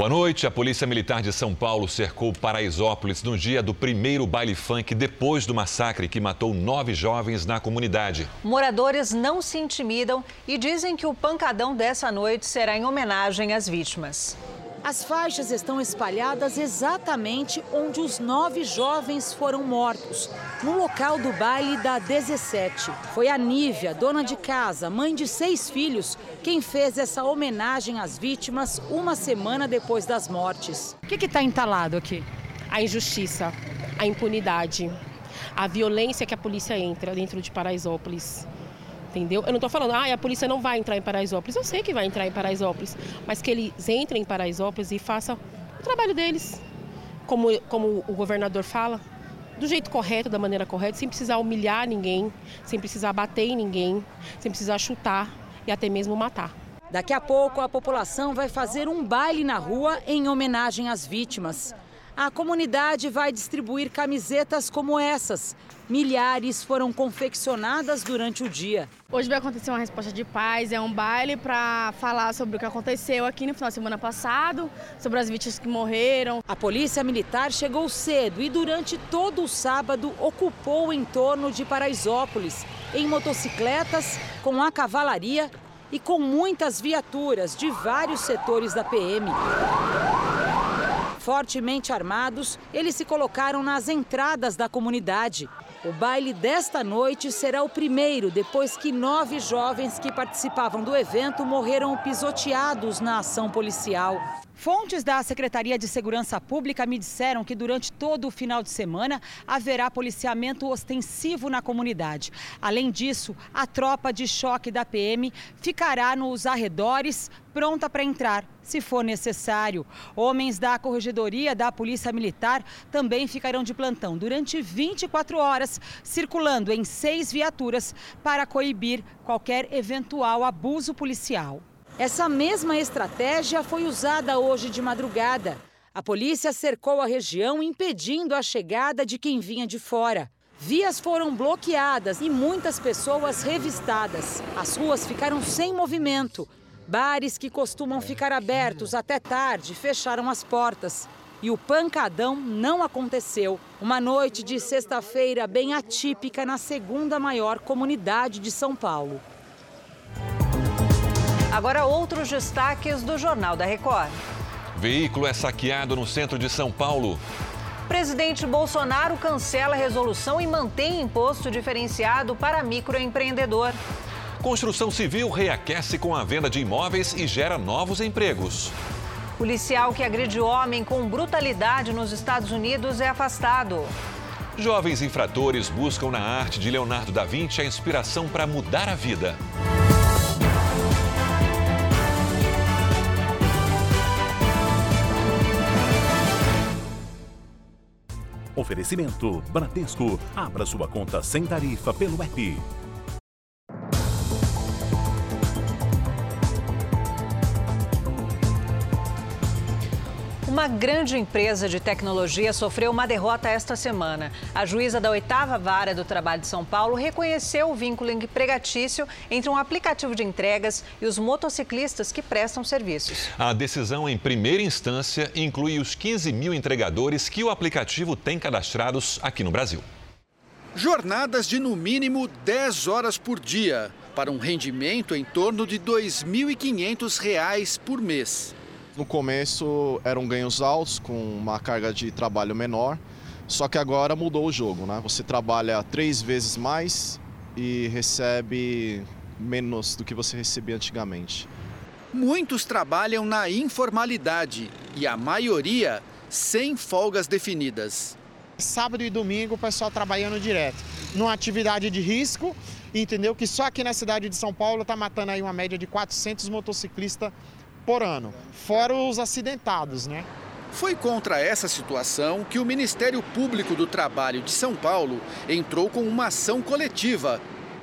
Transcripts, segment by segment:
Boa noite. A Polícia Militar de São Paulo cercou Paraisópolis no dia do primeiro baile funk depois do massacre que matou nove jovens na comunidade. Moradores não se intimidam e dizem que o pancadão dessa noite será em homenagem às vítimas. As faixas estão espalhadas exatamente onde os nove jovens foram mortos, no local do baile da 17. Foi a Nívia, dona de casa, mãe de seis filhos, quem fez essa homenagem às vítimas uma semana depois das mortes. O que está entalado aqui? A injustiça, a impunidade, a violência que a polícia entra dentro de Paraisópolis entendeu? Eu não estou falando, ah, a polícia não vai entrar em Paraisópolis. Eu sei que vai entrar em Paraisópolis, mas que eles entrem em Paraisópolis e façam o trabalho deles, como, como o governador fala, do jeito correto, da maneira correta, sem precisar humilhar ninguém, sem precisar bater em ninguém, sem precisar chutar e até mesmo matar. Daqui a pouco, a população vai fazer um baile na rua em homenagem às vítimas. A comunidade vai distribuir camisetas como essas. Milhares foram confeccionadas durante o dia. Hoje vai acontecer uma resposta de paz, é um baile para falar sobre o que aconteceu aqui no final de semana passado, sobre as vítimas que morreram. A polícia militar chegou cedo e durante todo o sábado ocupou o entorno de Paraisópolis, em motocicletas, com a cavalaria e com muitas viaturas de vários setores da PM. Fortemente armados, eles se colocaram nas entradas da comunidade. O baile desta noite será o primeiro depois que nove jovens que participavam do evento morreram pisoteados na ação policial. Fontes da Secretaria de Segurança Pública me disseram que durante todo o final de semana haverá policiamento ostensivo na comunidade. Além disso, a tropa de choque da PM ficará nos arredores, pronta para entrar, se for necessário. Homens da Corregedoria da Polícia Militar também ficarão de plantão durante 24 horas, circulando em seis viaturas para coibir qualquer eventual abuso policial. Essa mesma estratégia foi usada hoje de madrugada. A polícia cercou a região impedindo a chegada de quem vinha de fora. Vias foram bloqueadas e muitas pessoas revistadas. As ruas ficaram sem movimento. Bares que costumam ficar abertos até tarde fecharam as portas. E o pancadão não aconteceu. Uma noite de sexta-feira bem atípica na segunda maior comunidade de São Paulo. Agora, outros destaques do Jornal da Record. Veículo é saqueado no centro de São Paulo. Presidente Bolsonaro cancela a resolução e mantém imposto diferenciado para microempreendedor. Construção civil reaquece com a venda de imóveis e gera novos empregos. Policial que agride homem com brutalidade nos Estados Unidos é afastado. Jovens infratores buscam na arte de Leonardo da Vinci a inspiração para mudar a vida. Oferecimento Bradesco. Abra sua conta sem tarifa pelo app. Uma grande empresa de tecnologia sofreu uma derrota esta semana. A juíza da oitava vara do trabalho de São Paulo reconheceu o vínculo empregatício entre um aplicativo de entregas e os motociclistas que prestam serviços. A decisão em primeira instância inclui os 15 mil entregadores que o aplicativo tem cadastrados aqui no Brasil. Jornadas de no mínimo 10 horas por dia, para um rendimento em torno de R$ 2.500 por mês. No começo eram ganhos altos, com uma carga de trabalho menor, só que agora mudou o jogo, né? Você trabalha três vezes mais e recebe menos do que você recebia antigamente. Muitos trabalham na informalidade e a maioria sem folgas definidas. Sábado e domingo o pessoal trabalhando direto, numa atividade de risco, entendeu? Que só aqui na cidade de São Paulo está matando aí uma média de 400 motociclistas por ano, fora os acidentados, né? Foi contra essa situação que o Ministério Público do Trabalho de São Paulo entrou com uma ação coletiva.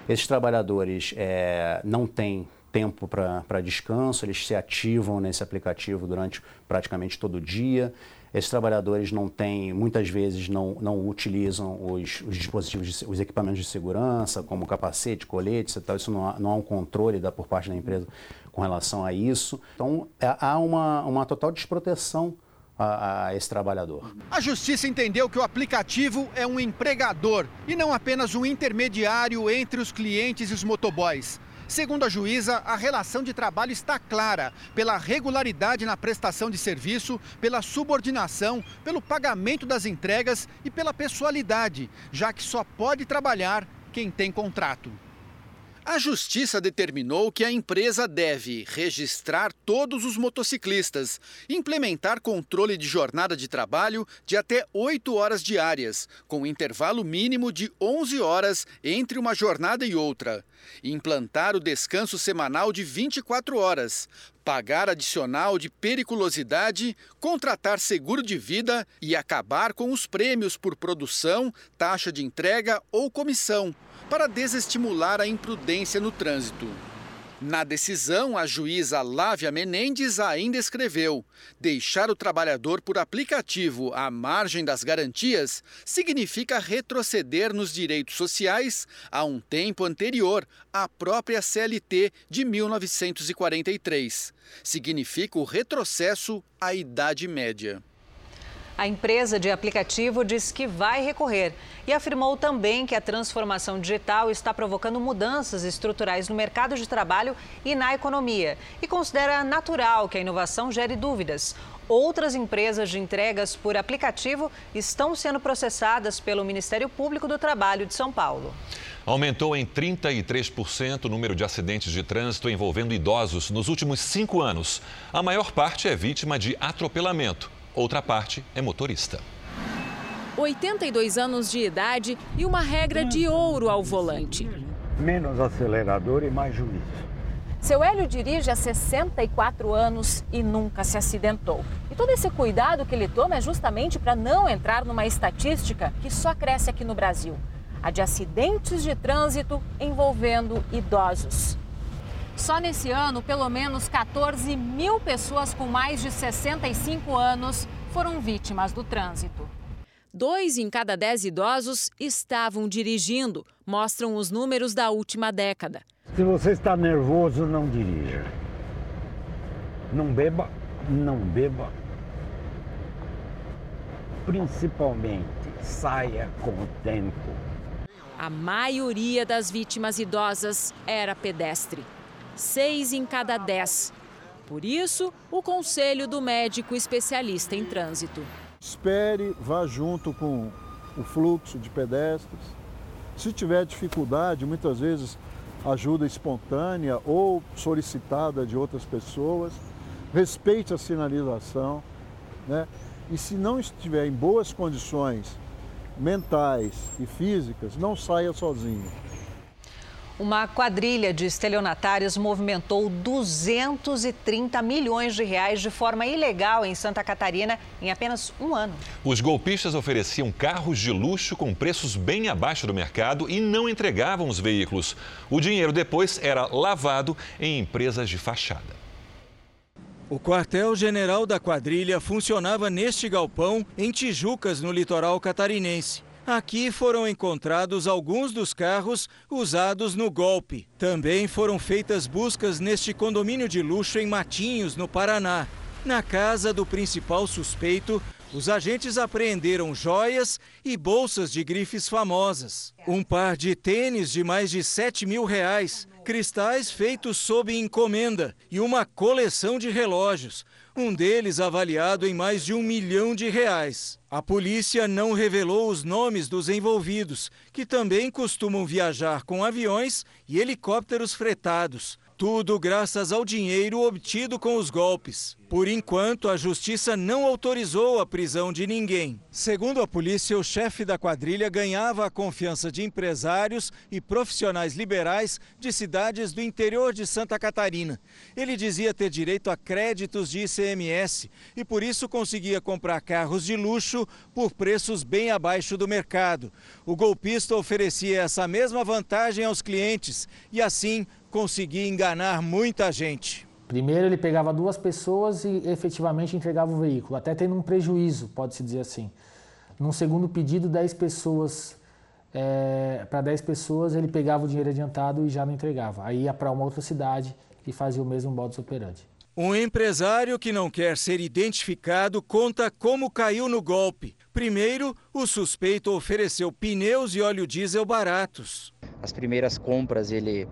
Esses trabalhadores é, não têm tempo para descanso, eles se ativam nesse aplicativo durante praticamente todo o dia. Esses trabalhadores não têm, muitas vezes não, não utilizam os, os dispositivos, de, os equipamentos de segurança, como capacete, colete, tal. isso não há, não há um controle da, por parte da empresa com relação a isso. Então, é, há uma, uma total desproteção a, a, esse trabalhador. A justiça entendeu que o aplicativo é um empregador e não apenas um intermediário entre os clientes e os motoboys. Segundo a juíza, a relação de trabalho está clara pela regularidade na prestação de serviço, pela subordinação, pelo pagamento das entregas e pela pessoalidade, já que só pode trabalhar quem tem contrato. A justiça determinou que a empresa deve registrar todos os motociclistas, implementar controle de jornada de trabalho de até 8 horas diárias, com intervalo mínimo de 11 horas entre uma jornada e outra, implantar o descanso semanal de 24 horas, pagar adicional de periculosidade, contratar seguro de vida e acabar com os prêmios por produção, taxa de entrega ou comissão para desestimular a imprudência no trânsito. Na decisão, a juíza Lávia Menendes ainda escreveu: deixar o trabalhador por aplicativo à margem das garantias significa retroceder nos direitos sociais a um tempo anterior à própria CLT de 1943. Significa o retrocesso à Idade Média. A empresa de aplicativo diz que vai recorrer e afirmou também que a transformação digital está provocando mudanças estruturais no mercado de trabalho e na economia e considera natural que a inovação gere dúvidas. Outras empresas de entregas por aplicativo estão sendo processadas pelo Ministério Público do Trabalho de São Paulo. Aumentou em 33% o número de acidentes de trânsito envolvendo idosos nos últimos cinco anos. A maior parte é vítima de atropelamento outra parte é motorista. 82 anos de idade e uma regra de ouro ao volante. Menos acelerador e mais juízo. Seu Hélio dirige há 64 anos e nunca se acidentou. E todo esse cuidado que ele toma é justamente para não entrar numa estatística que só cresce aqui no Brasil a de acidentes de trânsito envolvendo idosos. Só nesse ano, pelo menos 14 mil pessoas com mais de 65 anos foram vítimas do trânsito. Dois em cada dez idosos estavam dirigindo, mostram os números da última década. Se você está nervoso, não dirija. Não beba, não beba. Principalmente, saia com o tempo. A maioria das vítimas idosas era pedestre seis em cada dez. Por isso, o conselho do médico especialista em trânsito. Espere, vá junto com o fluxo de pedestres. Se tiver dificuldade, muitas vezes ajuda espontânea ou solicitada de outras pessoas. Respeite a sinalização. Né? E se não estiver em boas condições mentais e físicas, não saia sozinho. Uma quadrilha de estelionatários movimentou 230 milhões de reais de forma ilegal em Santa Catarina em apenas um ano. Os golpistas ofereciam carros de luxo com preços bem abaixo do mercado e não entregavam os veículos. O dinheiro depois era lavado em empresas de fachada. O quartel-general da quadrilha funcionava neste galpão em Tijucas, no litoral catarinense. Aqui foram encontrados alguns dos carros usados no golpe. Também foram feitas buscas neste condomínio de luxo em Matinhos, no Paraná. Na casa do principal suspeito, os agentes apreenderam joias e bolsas de grifes famosas. Um par de tênis de mais de 7 mil reais, cristais feitos sob encomenda e uma coleção de relógios, um deles avaliado em mais de um milhão de reais. A polícia não revelou os nomes dos envolvidos, que também costumam viajar com aviões e helicópteros fretados. Tudo graças ao dinheiro obtido com os golpes. Por enquanto, a justiça não autorizou a prisão de ninguém. Segundo a polícia, o chefe da quadrilha ganhava a confiança de empresários e profissionais liberais de cidades do interior de Santa Catarina. Ele dizia ter direito a créditos de ICMS e por isso conseguia comprar carros de luxo por preços bem abaixo do mercado. O golpista oferecia essa mesma vantagem aos clientes e assim conseguia enganar muita gente. Primeiro ele pegava duas pessoas e efetivamente entregava o veículo, até tendo um prejuízo, pode-se dizer assim. Num segundo pedido, dez pessoas é, para 10 pessoas, ele pegava o dinheiro adiantado e já não entregava. Aí ia para uma outra cidade e fazia o mesmo modus operandi. Um empresário que não quer ser identificado conta como caiu no golpe. Primeiro, o suspeito ofereceu pneus e óleo diesel baratos. As primeiras compras ele,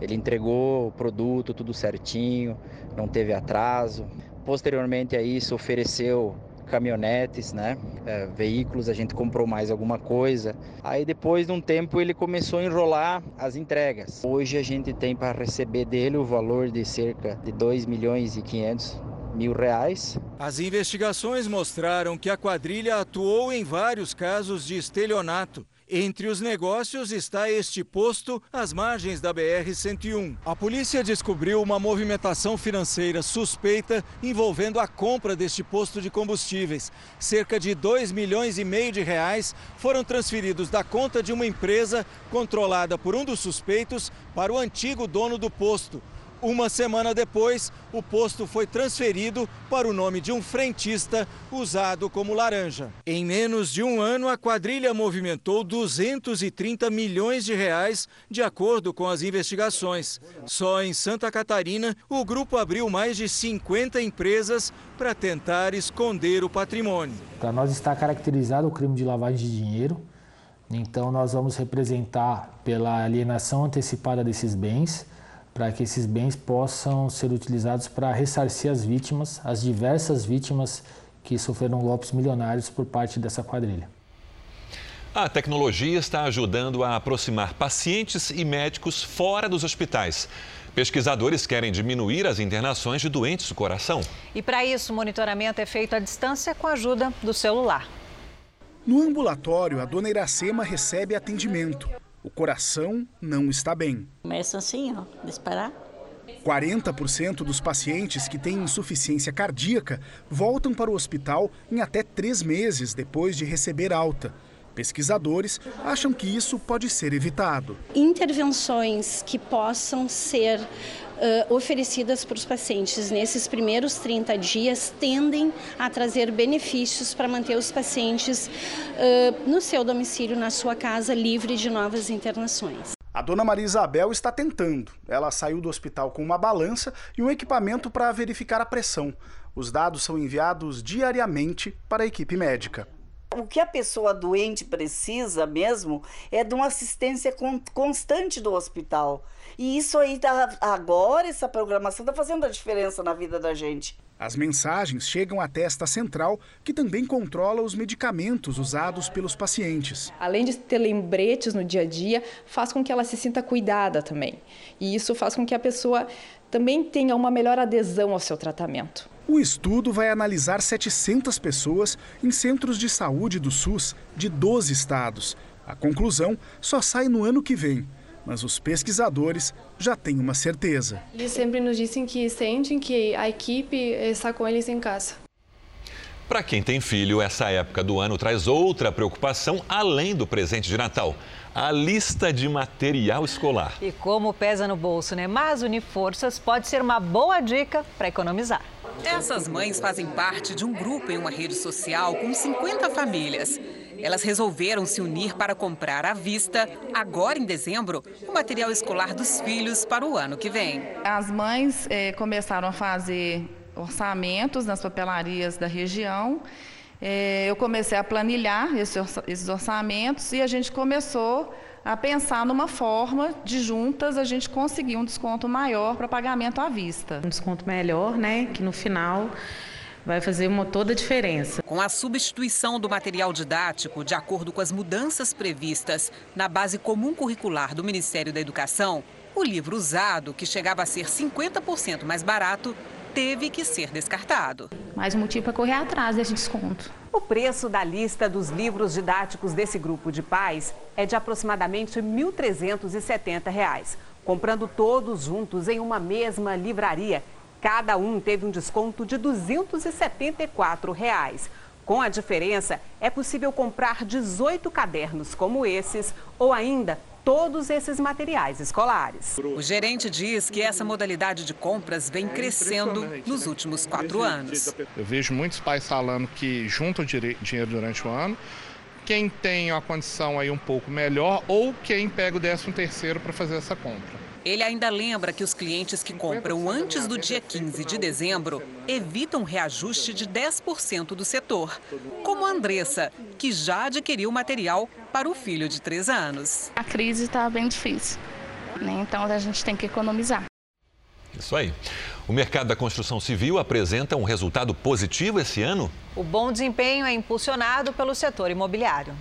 ele entregou o produto tudo certinho, não teve atraso. Posteriormente a isso ofereceu caminhonetes, né? É, veículos, a gente comprou mais alguma coisa. Aí depois de um tempo ele começou a enrolar as entregas. Hoje a gente tem para receber dele o valor de cerca de 2 milhões e 500 mil reais. As investigações mostraram que a quadrilha atuou em vários casos de estelionato entre os negócios está este posto às margens da BR-101. A polícia descobriu uma movimentação financeira suspeita envolvendo a compra deste posto de combustíveis. Cerca de 2 milhões e meio de reais foram transferidos da conta de uma empresa controlada por um dos suspeitos para o antigo dono do posto. Uma semana depois, o posto foi transferido para o nome de um frentista usado como laranja. Em menos de um ano, a quadrilha movimentou 230 milhões de reais, de acordo com as investigações. Só em Santa Catarina, o grupo abriu mais de 50 empresas para tentar esconder o patrimônio. Para nós está caracterizado o crime de lavagem de dinheiro. Então, nós vamos representar pela alienação antecipada desses bens para que esses bens possam ser utilizados para ressarcir as vítimas, as diversas vítimas que sofreram golpes milionários por parte dessa quadrilha. A tecnologia está ajudando a aproximar pacientes e médicos fora dos hospitais. Pesquisadores querem diminuir as internações de doentes do coração. E para isso, o monitoramento é feito à distância com a ajuda do celular. No ambulatório, a dona Iracema recebe atendimento. O coração não está bem. Começa assim, ó, disparar. 40% dos pacientes que têm insuficiência cardíaca voltam para o hospital em até três meses depois de receber alta. Pesquisadores acham que isso pode ser evitado. Intervenções que possam ser uh, oferecidas para os pacientes nesses primeiros 30 dias tendem a trazer benefícios para manter os pacientes uh, no seu domicílio, na sua casa, livre de novas internações. A dona Maria Isabel está tentando. Ela saiu do hospital com uma balança e um equipamento para verificar a pressão. Os dados são enviados diariamente para a equipe médica. O que a pessoa doente precisa mesmo é de uma assistência constante do hospital. E isso aí, tá, agora, essa programação está fazendo a diferença na vida da gente. As mensagens chegam até esta central, que também controla os medicamentos usados pelos pacientes. Além de ter lembretes no dia a dia, faz com que ela se sinta cuidada também. E isso faz com que a pessoa também tenha uma melhor adesão ao seu tratamento. O estudo vai analisar 700 pessoas em centros de saúde do SUS de 12 estados. A conclusão só sai no ano que vem, mas os pesquisadores já têm uma certeza. Eles sempre nos dizem que sentem que a equipe está com eles em casa. Para quem tem filho, essa época do ano traz outra preocupação além do presente de Natal a lista de material escolar. E como pesa no bolso, né? Mas unir forças pode ser uma boa dica para economizar. Essas mães fazem parte de um grupo em uma rede social com 50 famílias. Elas resolveram se unir para comprar à vista, agora em dezembro, o material escolar dos filhos para o ano que vem. As mães eh, começaram a fazer orçamentos nas papelarias da região. Eh, eu comecei a planilhar esses orçamentos e a gente começou a pensar numa forma de juntas a gente conseguir um desconto maior para pagamento à vista. Um desconto melhor, né? Que no final vai fazer uma, toda a diferença. Com a substituição do material didático, de acordo com as mudanças previstas na base comum curricular do Ministério da Educação, o livro usado, que chegava a ser 50% mais barato, teve que ser descartado. Mais um motivo para correr atrás desse desconto. O preço da lista dos livros didáticos desse grupo de pais é de aproximadamente R$ 1.370. Comprando todos juntos em uma mesma livraria, cada um teve um desconto de 274 reais. Com a diferença, é possível comprar 18 cadernos como esses ou ainda todos esses materiais escolares. O gerente diz que essa modalidade de compras vem é crescendo nos últimos quatro anos. Eu vejo muitos pais falando que juntam dinheiro durante o ano, quem tem a condição aí um pouco melhor ou quem pega o 13 terceiro para fazer essa compra. Ele ainda lembra que os clientes que compram antes do dia 15 de dezembro evitam reajuste de 10% do setor, como a Andressa, que já adquiriu material para o filho de 3 anos. A crise está bem difícil, né? então a gente tem que economizar. Isso aí. O mercado da construção civil apresenta um resultado positivo esse ano? O bom desempenho é impulsionado pelo setor imobiliário.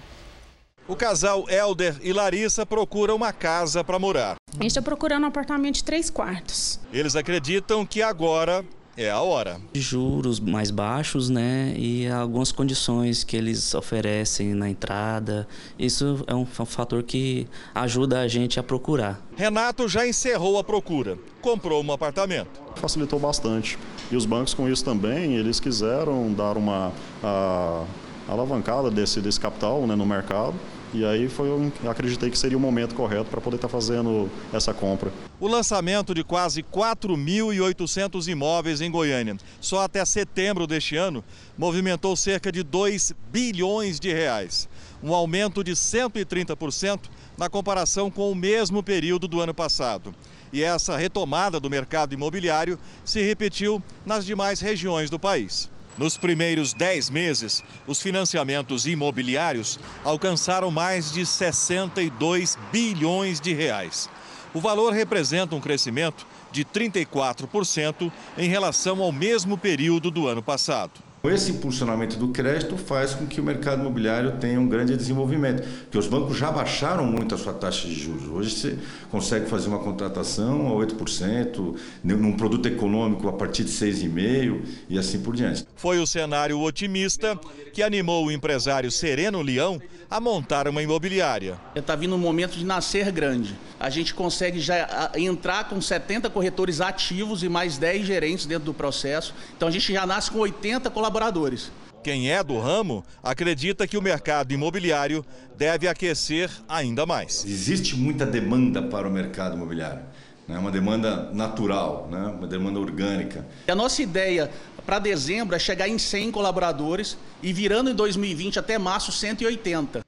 O casal Elder e Larissa procura uma casa para morar. A gente está procurando um apartamento de três quartos. Eles acreditam que agora é a hora. Juros mais baixos, né? E algumas condições que eles oferecem na entrada. Isso é um fator que ajuda a gente a procurar. Renato já encerrou a procura. Comprou um apartamento. Facilitou bastante. E os bancos com isso também, eles quiseram dar uma a, alavancada desse, desse capital né, no mercado e aí foi, acreditei que seria o momento correto para poder estar tá fazendo essa compra. O lançamento de quase 4.800 imóveis em Goiânia, só até setembro deste ano, movimentou cerca de 2 bilhões de reais, um aumento de 130% na comparação com o mesmo período do ano passado. E essa retomada do mercado imobiliário se repetiu nas demais regiões do país. Nos primeiros 10 meses, os financiamentos imobiliários alcançaram mais de 62 bilhões de reais. O valor representa um crescimento de 34% em relação ao mesmo período do ano passado. Esse impulsionamento do crédito faz com que o mercado imobiliário tenha um grande desenvolvimento, porque os bancos já baixaram muito a sua taxa de juros. Hoje você consegue fazer uma contratação a 8%, num produto econômico a partir de 6,5% e assim por diante. Foi o cenário otimista que animou o empresário Sereno Leão a montar uma imobiliária. Está vindo um momento de nascer grande. A gente consegue já entrar com 70 corretores ativos e mais 10 gerentes dentro do processo. Então a gente já nasce com 80 colaboradores colaboradores. Quem é do ramo acredita que o mercado imobiliário deve aquecer ainda mais. Existe muita demanda para o mercado imobiliário. É né? uma demanda natural, né? uma demanda orgânica. A nossa ideia para dezembro é chegar em 100 colaboradores e virando em 2020 até março 180.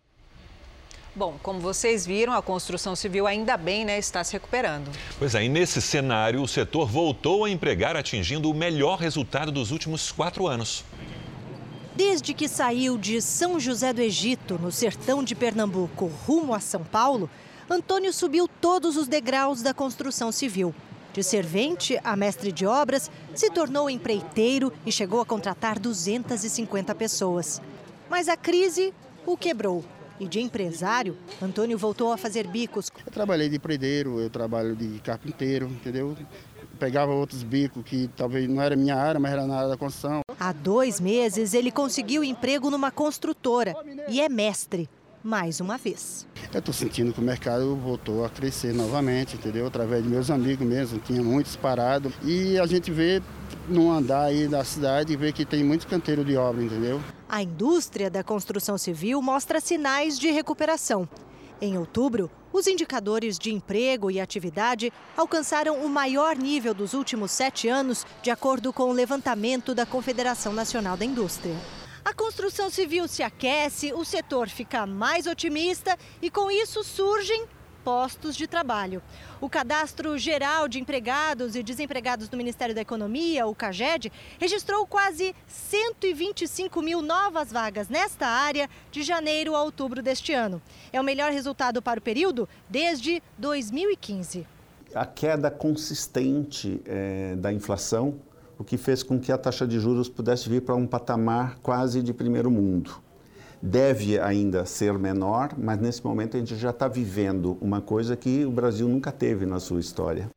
Bom, como vocês viram, a construção civil ainda bem né, está se recuperando. Pois é, e nesse cenário, o setor voltou a empregar, atingindo o melhor resultado dos últimos quatro anos. Desde que saiu de São José do Egito, no sertão de Pernambuco, rumo a São Paulo, Antônio subiu todos os degraus da construção civil. De servente a mestre de obras, se tornou empreiteiro e chegou a contratar 250 pessoas. Mas a crise o quebrou e de empresário, Antônio voltou a fazer bicos. Eu trabalhei de predeiro, eu trabalho de carpinteiro, entendeu? Pegava outros bicos que talvez não era minha área, mas era na área da construção. Há dois meses ele conseguiu emprego numa construtora e é mestre mais uma vez. Eu estou sentindo que o mercado voltou a crescer novamente, entendeu? Através de meus amigos mesmo, tinha muitos parados. E a gente vê no andar aí da cidade, vê que tem muitos canteiros de obra, entendeu? A indústria da construção civil mostra sinais de recuperação. Em outubro, os indicadores de emprego e atividade alcançaram o maior nível dos últimos sete anos, de acordo com o levantamento da Confederação Nacional da Indústria. A construção civil se aquece, o setor fica mais otimista e, com isso, surgem postos de trabalho. O Cadastro Geral de Empregados e Desempregados do Ministério da Economia, o CAGED, registrou quase 125 mil novas vagas nesta área de janeiro a outubro deste ano. É o melhor resultado para o período desde 2015. A queda consistente é, da inflação o que fez com que a taxa de juros pudesse vir para um patamar quase de primeiro mundo. Deve ainda ser menor, mas nesse momento a gente já está vivendo uma coisa que o Brasil nunca teve na sua história.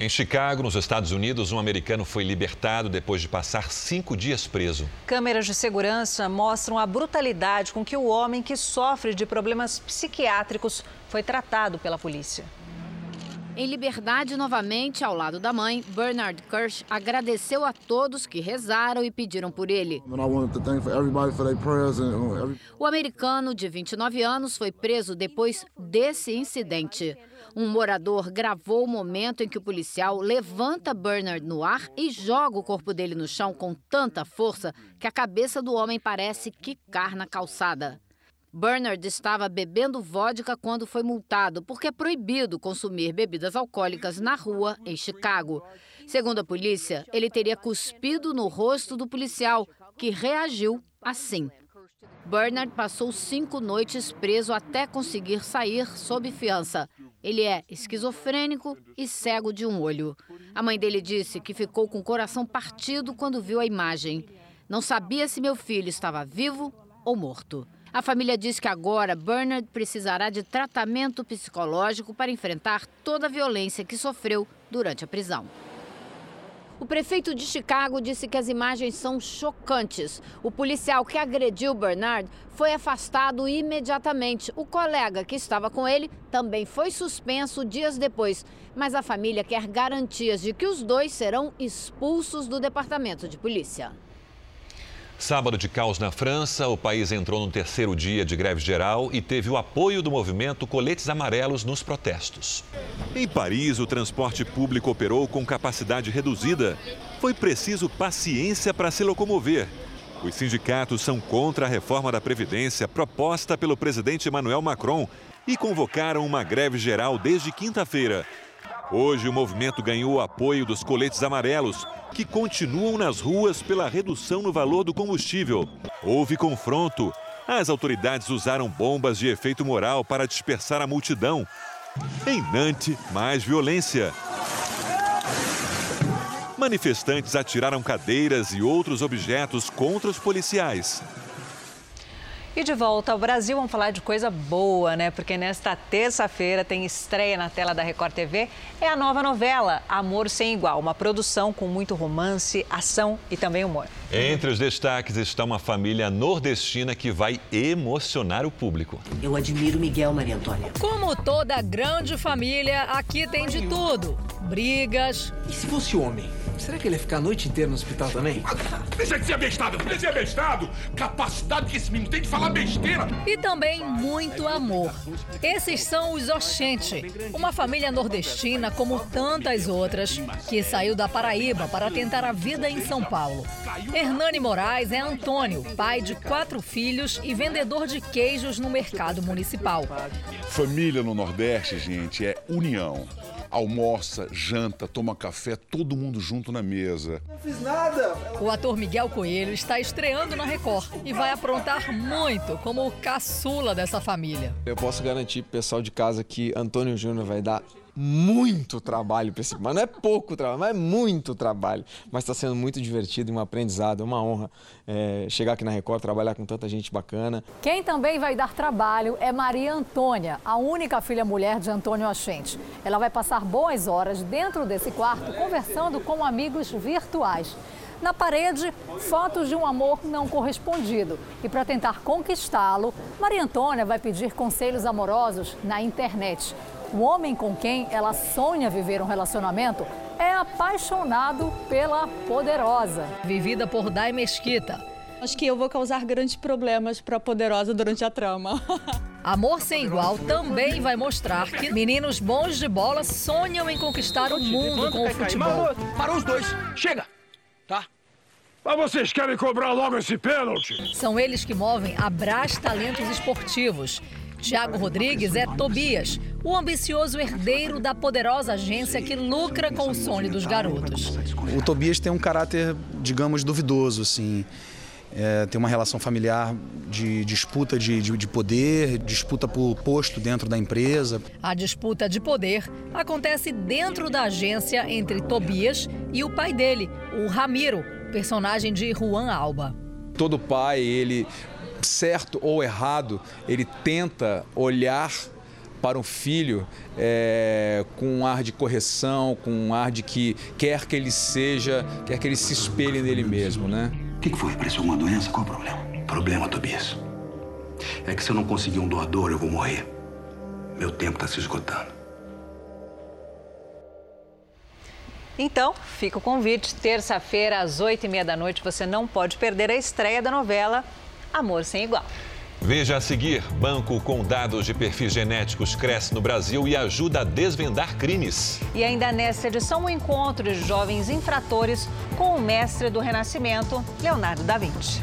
Em Chicago, nos Estados Unidos, um americano foi libertado depois de passar cinco dias preso. Câmeras de segurança mostram a brutalidade com que o homem que sofre de problemas psiquiátricos foi tratado pela polícia. Em liberdade novamente ao lado da mãe, Bernard Kirsch agradeceu a todos que rezaram e pediram por ele. O americano de 29 anos foi preso depois desse incidente. Um morador gravou o momento em que o policial levanta Bernard no ar e joga o corpo dele no chão com tanta força que a cabeça do homem parece quicar na calçada. Bernard estava bebendo vodka quando foi multado, porque é proibido consumir bebidas alcoólicas na rua em Chicago. Segundo a polícia, ele teria cuspido no rosto do policial, que reagiu assim. Bernard passou cinco noites preso até conseguir sair sob fiança. Ele é esquizofrênico e cego de um olho. A mãe dele disse que ficou com o coração partido quando viu a imagem. Não sabia se meu filho estava vivo ou morto. A família diz que agora Bernard precisará de tratamento psicológico para enfrentar toda a violência que sofreu durante a prisão. O prefeito de Chicago disse que as imagens são chocantes. O policial que agrediu Bernard foi afastado imediatamente. O colega que estava com ele também foi suspenso dias depois. Mas a família quer garantias de que os dois serão expulsos do departamento de polícia. Sábado de caos na França, o país entrou no terceiro dia de greve geral e teve o apoio do movimento Coletes Amarelos nos protestos. Em Paris, o transporte público operou com capacidade reduzida. Foi preciso paciência para se locomover. Os sindicatos são contra a reforma da Previdência proposta pelo presidente Emmanuel Macron e convocaram uma greve geral desde quinta-feira. Hoje, o movimento ganhou o apoio dos coletes amarelos, que continuam nas ruas pela redução no valor do combustível. Houve confronto. As autoridades usaram bombas de efeito moral para dispersar a multidão. Em Nantes, mais violência. Manifestantes atiraram cadeiras e outros objetos contra os policiais. E de volta ao Brasil, vamos falar de coisa boa, né? Porque nesta terça-feira tem estreia na tela da Record TV. É a nova novela Amor Sem Igual, uma produção com muito romance, ação e também humor. Entre os destaques está uma família nordestina que vai emocionar o público. Eu admiro Miguel, Maria Antônia. Como toda grande família, aqui tem de tudo: brigas. E se fosse homem? Será que ele ia ficar a noite inteira no hospital também? Deixa de ser abestado, deixa de ser abestado! Capacidade que esse menino tem de falar besteira! E também muito amor. Esses são os Oxente, uma família nordestina como tantas outras, que saiu da Paraíba para tentar a vida em São Paulo. Hernani Moraes é Antônio, pai de quatro filhos e vendedor de queijos no mercado municipal. Família no Nordeste, gente, é união almoça, janta, toma café, todo mundo junto na mesa. Não fiz nada! O ator Miguel Coelho está estreando na Record e vai aprontar muito como o caçula dessa família. Eu posso garantir pro pessoal de casa que Antônio Júnior vai dar muito trabalho para esse. Mas não é pouco trabalho, mas é muito trabalho. Mas está sendo muito divertido e um aprendizado, é uma honra é, chegar aqui na Record, trabalhar com tanta gente bacana. Quem também vai dar trabalho é Maria Antônia, a única filha mulher de Antônio Achente. Ela vai passar boas horas dentro desse quarto conversando com amigos virtuais. Na parede, fotos de um amor não correspondido. E para tentar conquistá-lo, Maria Antônia vai pedir conselhos amorosos na internet. O homem com quem ela sonha viver um relacionamento é apaixonado pela poderosa. Vivida por Dai Mesquita. Acho que eu vou causar grandes problemas para a poderosa durante a trama. Amor Sem Igual também vai mostrar que meninos bons de bola sonham em conquistar o mundo com o futebol. Parou os dois. Chega! Tá? Mas vocês querem cobrar logo esse pênalti? São eles que movem a Brás Talentos Esportivos Tiago Rodrigues é Tobias, o ambicioso herdeiro da poderosa agência que lucra com o sonho dos garotos. O Tobias tem um caráter, digamos, duvidoso, assim. É, tem uma relação familiar de disputa de, de, de, poder, disputa por posto dentro da empresa. A disputa de poder acontece dentro da agência entre Tobias e o pai dele, o Ramiro, personagem de Juan Alba. Todo pai, ele certo ou errado, ele tenta olhar para um filho é, com um ar de correção, com um ar de que quer que ele seja, quer que ele se espelhe nele mesmo, né? O que, que foi? Apareceu uma doença? Qual o problema? Problema, Tobias. É que se eu não conseguir um doador, eu vou morrer. Meu tempo está se esgotando. Então, fica o convite. Terça-feira, às oito e meia da noite, você não pode perder a estreia da novela Amor Sem Igual. Veja a seguir: banco com dados de perfis genéticos cresce no Brasil e ajuda a desvendar crimes. E ainda nesta edição, um encontro de jovens infratores com o mestre do Renascimento, Leonardo da Vinci.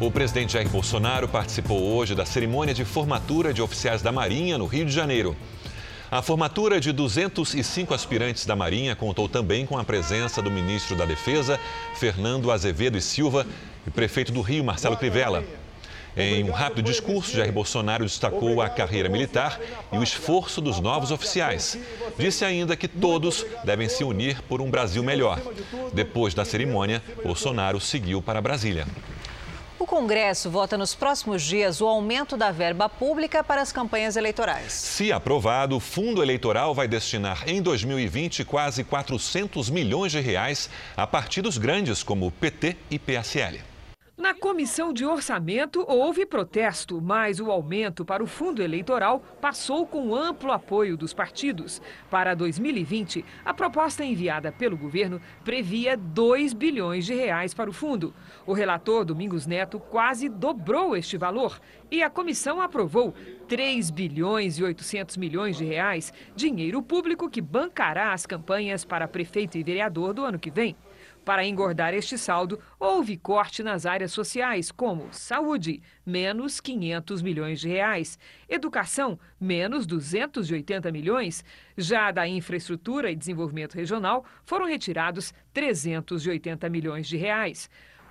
O presidente Jair Bolsonaro participou hoje da cerimônia de formatura de oficiais da Marinha no Rio de Janeiro. A formatura de 205 aspirantes da Marinha contou também com a presença do ministro da Defesa, Fernando Azevedo e Silva, e prefeito do Rio, Marcelo Crivella. Em um rápido discurso, Jair Bolsonaro destacou a carreira militar e o esforço dos novos oficiais. Disse ainda que todos devem se unir por um Brasil melhor. Depois da cerimônia, Bolsonaro seguiu para Brasília. O Congresso vota nos próximos dias o aumento da verba pública para as campanhas eleitorais. Se aprovado, o fundo eleitoral vai destinar em 2020 quase 400 milhões de reais a partidos grandes como PT e PSL. Na comissão de orçamento houve protesto, mas o aumento para o fundo eleitoral passou com amplo apoio dos partidos. Para 2020, a proposta enviada pelo governo previa 2 bilhões de reais para o fundo. O relator Domingos Neto quase dobrou este valor e a comissão aprovou 3 bilhões e 800 milhões de reais, dinheiro público que bancará as campanhas para prefeito e vereador do ano que vem. Para engordar este saldo, houve corte nas áreas sociais, como saúde, menos 500 milhões de reais, educação, menos 280 milhões. Já da infraestrutura e desenvolvimento regional, foram retirados 380 milhões de reais.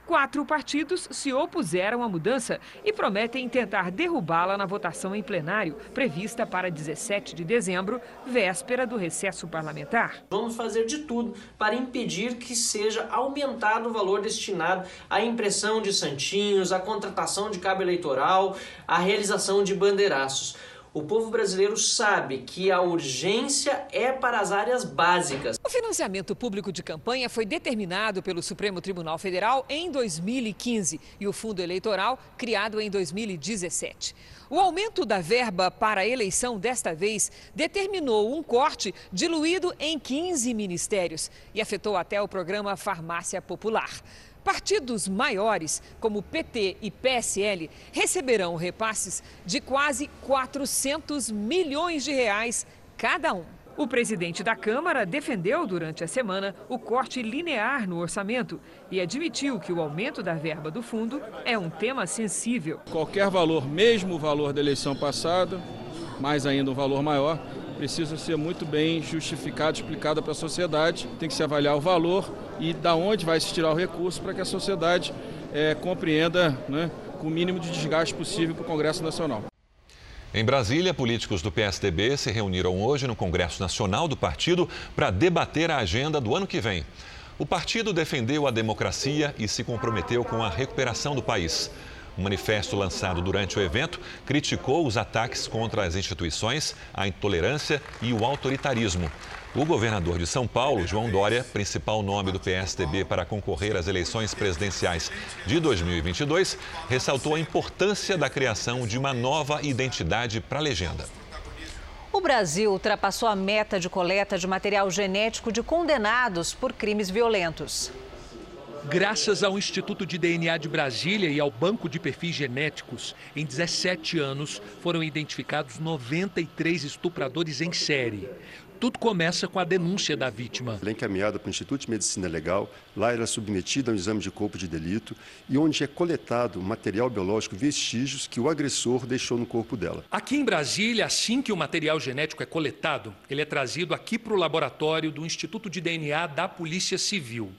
Quatro partidos se opuseram à mudança e prometem tentar derrubá-la na votação em plenário, prevista para 17 de dezembro, véspera do recesso parlamentar. Vamos fazer de tudo para impedir que seja aumentado o valor destinado à impressão de santinhos, à contratação de cabo eleitoral, à realização de bandeiraços. O povo brasileiro sabe que a urgência é para as áreas básicas. O financiamento público de campanha foi determinado pelo Supremo Tribunal Federal em 2015 e o fundo eleitoral criado em 2017. O aumento da verba para a eleição desta vez determinou um corte diluído em 15 ministérios e afetou até o programa Farmácia Popular. Partidos maiores, como PT e PSL, receberão repasses de quase 400 milhões de reais cada um. O presidente da Câmara defendeu durante a semana o corte linear no orçamento e admitiu que o aumento da verba do fundo é um tema sensível. Qualquer valor, mesmo o valor da eleição passada, mais ainda um valor maior, precisa ser muito bem justificado, explicado para a sociedade. Tem que se avaliar o valor e da onde vai se tirar o recurso para que a sociedade é, compreenda né, com o mínimo de desgaste possível para o Congresso Nacional. Em Brasília, políticos do PSDB se reuniram hoje no Congresso Nacional do partido para debater a agenda do ano que vem. O partido defendeu a democracia e se comprometeu com a recuperação do país. Um manifesto lançado durante o evento criticou os ataques contra as instituições, a intolerância e o autoritarismo. O governador de São Paulo, João Dória, principal nome do PSDB para concorrer às eleições presidenciais de 2022, ressaltou a importância da criação de uma nova identidade para a legenda. O Brasil ultrapassou a meta de coleta de material genético de condenados por crimes violentos. Graças ao Instituto de DNA de Brasília e ao Banco de Perfis Genéticos, em 17 anos foram identificados 93 estupradores em série. Tudo começa com a denúncia da vítima. Ela é encaminhada para o Instituto de Medicina Legal, lá ela é submetida a um exame de corpo de delito e onde é coletado material biológico, vestígios que o agressor deixou no corpo dela. Aqui em Brasília, assim que o material genético é coletado, ele é trazido aqui para o laboratório do Instituto de DNA da Polícia Civil.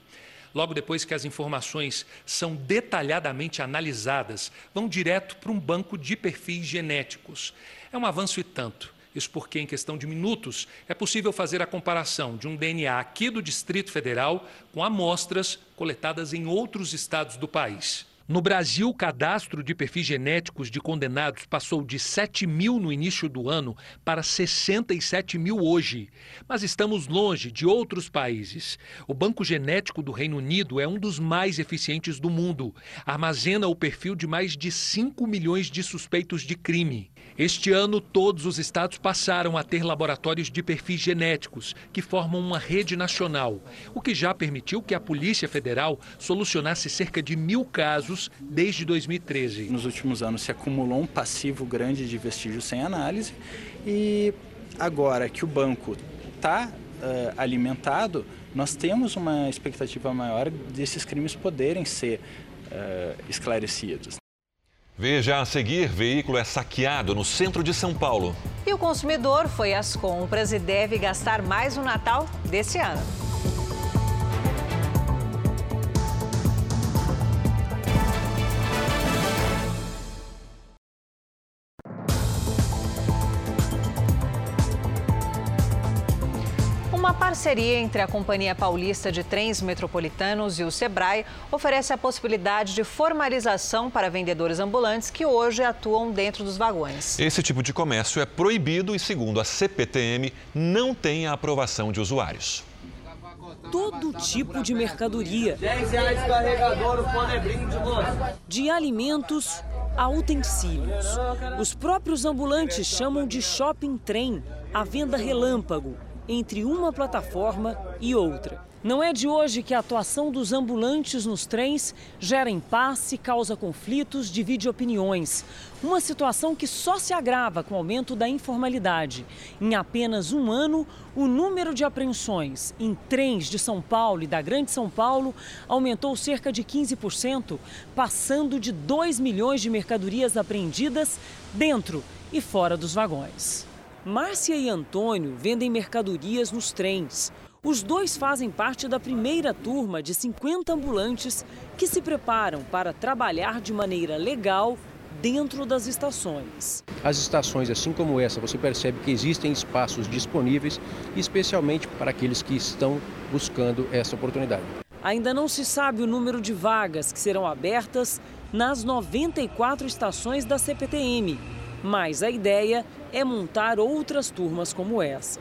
Logo depois que as informações são detalhadamente analisadas, vão direto para um banco de perfis genéticos. É um avanço e tanto. Isso porque, em questão de minutos, é possível fazer a comparação de um DNA aqui do Distrito Federal com amostras coletadas em outros estados do país. No Brasil, o cadastro de perfis genéticos de condenados passou de 7 mil no início do ano para 67 mil hoje. Mas estamos longe de outros países. O Banco Genético do Reino Unido é um dos mais eficientes do mundo. Armazena o perfil de mais de 5 milhões de suspeitos de crime. Este ano, todos os estados passaram a ter laboratórios de perfis genéticos, que formam uma rede nacional, o que já permitiu que a Polícia Federal solucionasse cerca de mil casos desde 2013. Nos últimos anos se acumulou um passivo grande de vestígios sem análise e agora que o banco está uh, alimentado, nós temos uma expectativa maior desses crimes poderem ser uh, esclarecidos. Veja a seguir: veículo é saqueado no centro de São Paulo. E o consumidor foi às compras e deve gastar mais no Natal desse ano. Parceria entre a Companhia Paulista de Trens Metropolitanos e o Sebrae oferece a possibilidade de formalização para vendedores ambulantes que hoje atuam dentro dos vagões. Esse tipo de comércio é proibido e, segundo a CPTM, não tem a aprovação de usuários. Todo tipo de mercadoria. 10 reais carregador, o fone brinde, moço. De alimentos a utensílios. Os próprios ambulantes chamam de shopping trem a venda relâmpago entre uma plataforma e outra. Não é de hoje que a atuação dos ambulantes nos trens gera impasse, causa conflitos, divide opiniões. Uma situação que só se agrava com o aumento da informalidade. Em apenas um ano, o número de apreensões em trens de São Paulo e da Grande São Paulo aumentou cerca de 15%, passando de 2 milhões de mercadorias apreendidas dentro e fora dos vagões. Márcia e Antônio vendem mercadorias nos trens. Os dois fazem parte da primeira turma de 50 ambulantes que se preparam para trabalhar de maneira legal dentro das estações. As estações, assim como essa, você percebe que existem espaços disponíveis, especialmente para aqueles que estão buscando essa oportunidade. Ainda não se sabe o número de vagas que serão abertas nas 94 estações da CPTM, mas a ideia é montar outras turmas como essa.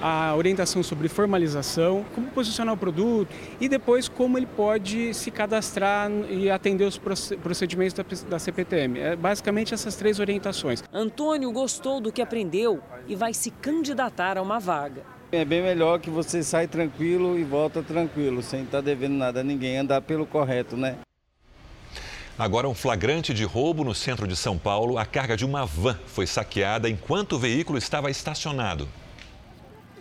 A orientação sobre formalização, como posicionar o produto e depois como ele pode se cadastrar e atender os procedimentos da CPTM. É basicamente essas três orientações. Antônio gostou do que aprendeu e vai se candidatar a uma vaga. É bem melhor que você sai tranquilo e volta tranquilo, sem estar devendo nada a ninguém, andar pelo correto, né? Agora, um flagrante de roubo no centro de São Paulo. A carga de uma van foi saqueada enquanto o veículo estava estacionado.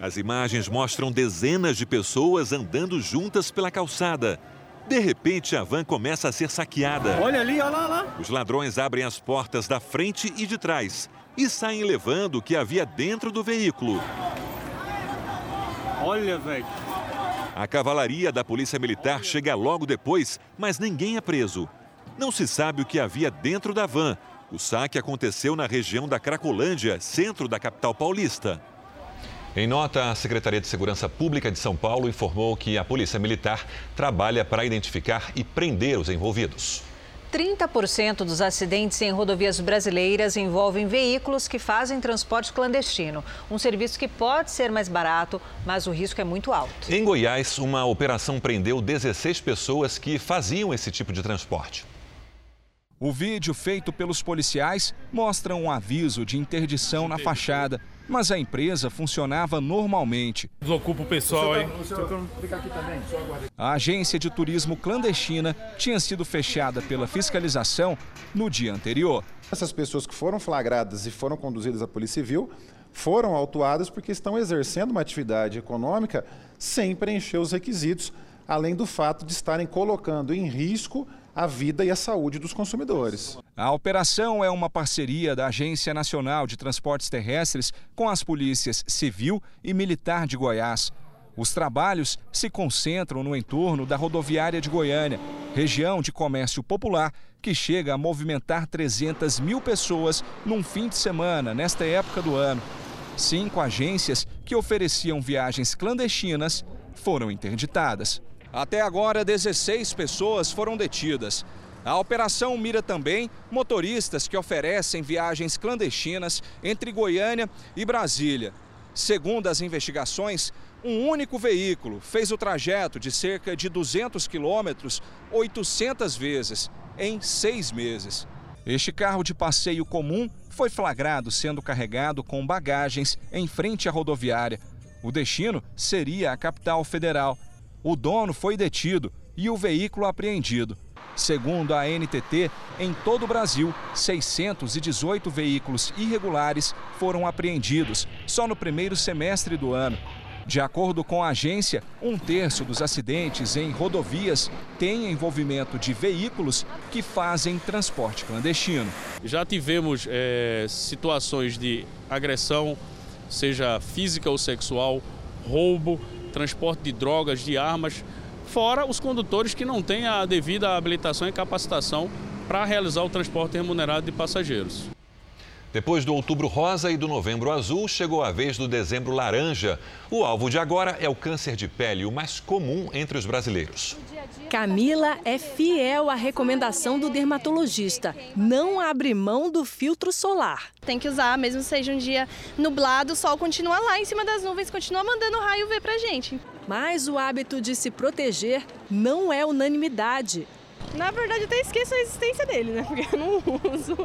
As imagens mostram dezenas de pessoas andando juntas pela calçada. De repente, a van começa a ser saqueada. Olha ali, olha lá, lá. Os ladrões abrem as portas da frente e de trás e saem levando o que havia dentro do veículo. Olha, velho. A cavalaria da Polícia Militar chega logo depois, mas ninguém é preso. Não se sabe o que havia dentro da van. O saque aconteceu na região da Cracolândia, centro da capital paulista. Em nota, a Secretaria de Segurança Pública de São Paulo informou que a Polícia Militar trabalha para identificar e prender os envolvidos. 30% dos acidentes em rodovias brasileiras envolvem veículos que fazem transporte clandestino. Um serviço que pode ser mais barato, mas o risco é muito alto. Em Goiás, uma operação prendeu 16 pessoas que faziam esse tipo de transporte. O vídeo feito pelos policiais mostra um aviso de interdição na fachada, mas a empresa funcionava normalmente. Desocupa o pessoal, hein? A agência de turismo clandestina tinha sido fechada pela fiscalização no dia anterior. Essas pessoas que foram flagradas e foram conduzidas à Polícia Civil foram autuadas porque estão exercendo uma atividade econômica sem preencher os requisitos, além do fato de estarem colocando em risco a vida e a saúde dos consumidores. A operação é uma parceria da Agência Nacional de Transportes Terrestres com as polícias Civil e Militar de Goiás. Os trabalhos se concentram no entorno da rodoviária de Goiânia, região de comércio popular que chega a movimentar 300 mil pessoas num fim de semana, nesta época do ano. Cinco agências que ofereciam viagens clandestinas foram interditadas. Até agora, 16 pessoas foram detidas. A operação mira também motoristas que oferecem viagens clandestinas entre Goiânia e Brasília. Segundo as investigações, um único veículo fez o trajeto de cerca de 200 quilômetros 800 vezes em seis meses. Este carro de passeio comum foi flagrado sendo carregado com bagagens em frente à rodoviária. O destino seria a capital federal. O dono foi detido e o veículo apreendido. Segundo a NTT, em todo o Brasil, 618 veículos irregulares foram apreendidos só no primeiro semestre do ano. De acordo com a agência, um terço dos acidentes em rodovias tem envolvimento de veículos que fazem transporte clandestino. Já tivemos é, situações de agressão, seja física ou sexual, roubo, transporte de drogas, de armas, fora os condutores que não têm a devida habilitação e capacitação para realizar o transporte remunerado de passageiros. Depois do outubro rosa e do novembro azul, chegou a vez do dezembro laranja. O alvo de agora é o câncer de pele, o mais comum entre os brasileiros. Camila é fiel à recomendação do dermatologista. Não abre mão do filtro solar. Tem que usar, mesmo que seja um dia nublado, o sol continua lá em cima das nuvens, continua mandando raio ver pra gente. Mas o hábito de se proteger não é unanimidade. Na verdade, eu até esqueço a existência dele, né? Porque eu não uso.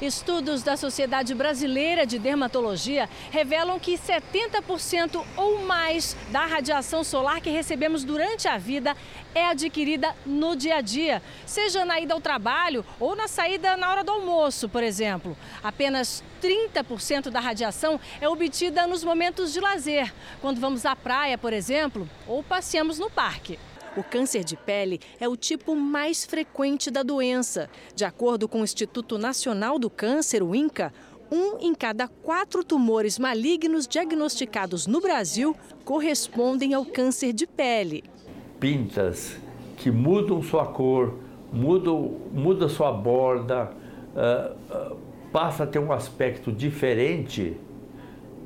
Estudos da Sociedade Brasileira de Dermatologia revelam que 70% ou mais da radiação solar que recebemos durante a vida é adquirida no dia a dia, seja na ida ao trabalho ou na saída na hora do almoço, por exemplo. Apenas 30% da radiação é obtida nos momentos de lazer, quando vamos à praia, por exemplo, ou passeamos no parque. O câncer de pele é o tipo mais frequente da doença. De acordo com o Instituto Nacional do Câncer, o INCA, um em cada quatro tumores malignos diagnosticados no Brasil correspondem ao câncer de pele. Pintas que mudam sua cor, mudam, muda sua borda, uh, uh, passa a ter um aspecto diferente,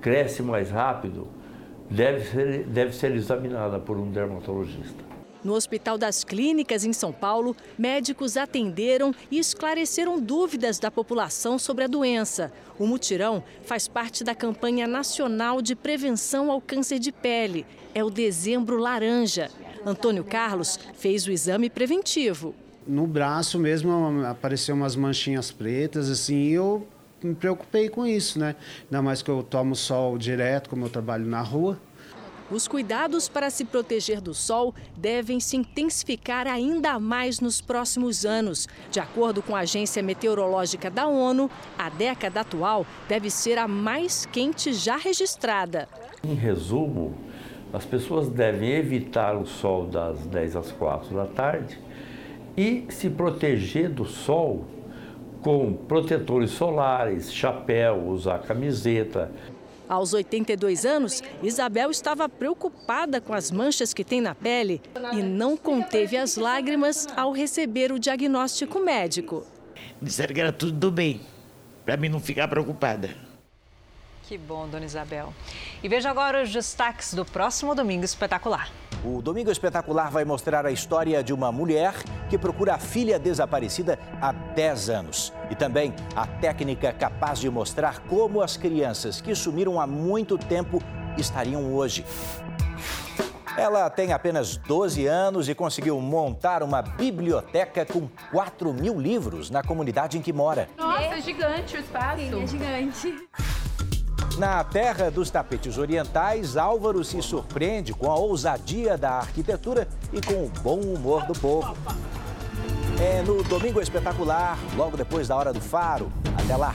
cresce mais rápido, deve ser, deve ser examinada por um dermatologista. No Hospital das Clínicas, em São Paulo, médicos atenderam e esclareceram dúvidas da população sobre a doença. O mutirão faz parte da campanha nacional de prevenção ao câncer de pele. É o Dezembro Laranja. Antônio Carlos fez o exame preventivo. No braço mesmo apareceu umas manchinhas pretas, assim, eu me preocupei com isso, né? Ainda mais que eu tomo sol direto, como eu trabalho na rua. Os cuidados para se proteger do sol devem se intensificar ainda mais nos próximos anos. De acordo com a Agência Meteorológica da ONU, a década atual deve ser a mais quente já registrada. Em resumo, as pessoas devem evitar o sol das 10 às 4 da tarde e se proteger do sol com protetores solares, chapéu, usar camiseta. Aos 82 anos, Isabel estava preocupada com as manchas que tem na pele e não conteve as lágrimas ao receber o diagnóstico médico. Disseram que era tudo do bem, para mim não ficar preocupada. Que bom, dona Isabel. E veja agora os destaques do próximo Domingo Espetacular. O Domingo Espetacular vai mostrar a história de uma mulher que procura a filha desaparecida há 10 anos. E também a técnica capaz de mostrar como as crianças que sumiram há muito tempo estariam hoje. Ela tem apenas 12 anos e conseguiu montar uma biblioteca com 4 mil livros na comunidade em que mora. Nossa, é gigante o espaço. Sim, é gigante. Na terra dos tapetes orientais, Álvaro se surpreende com a ousadia da arquitetura e com o bom humor do povo. É no Domingo Espetacular, logo depois da Hora do Faro. Até lá!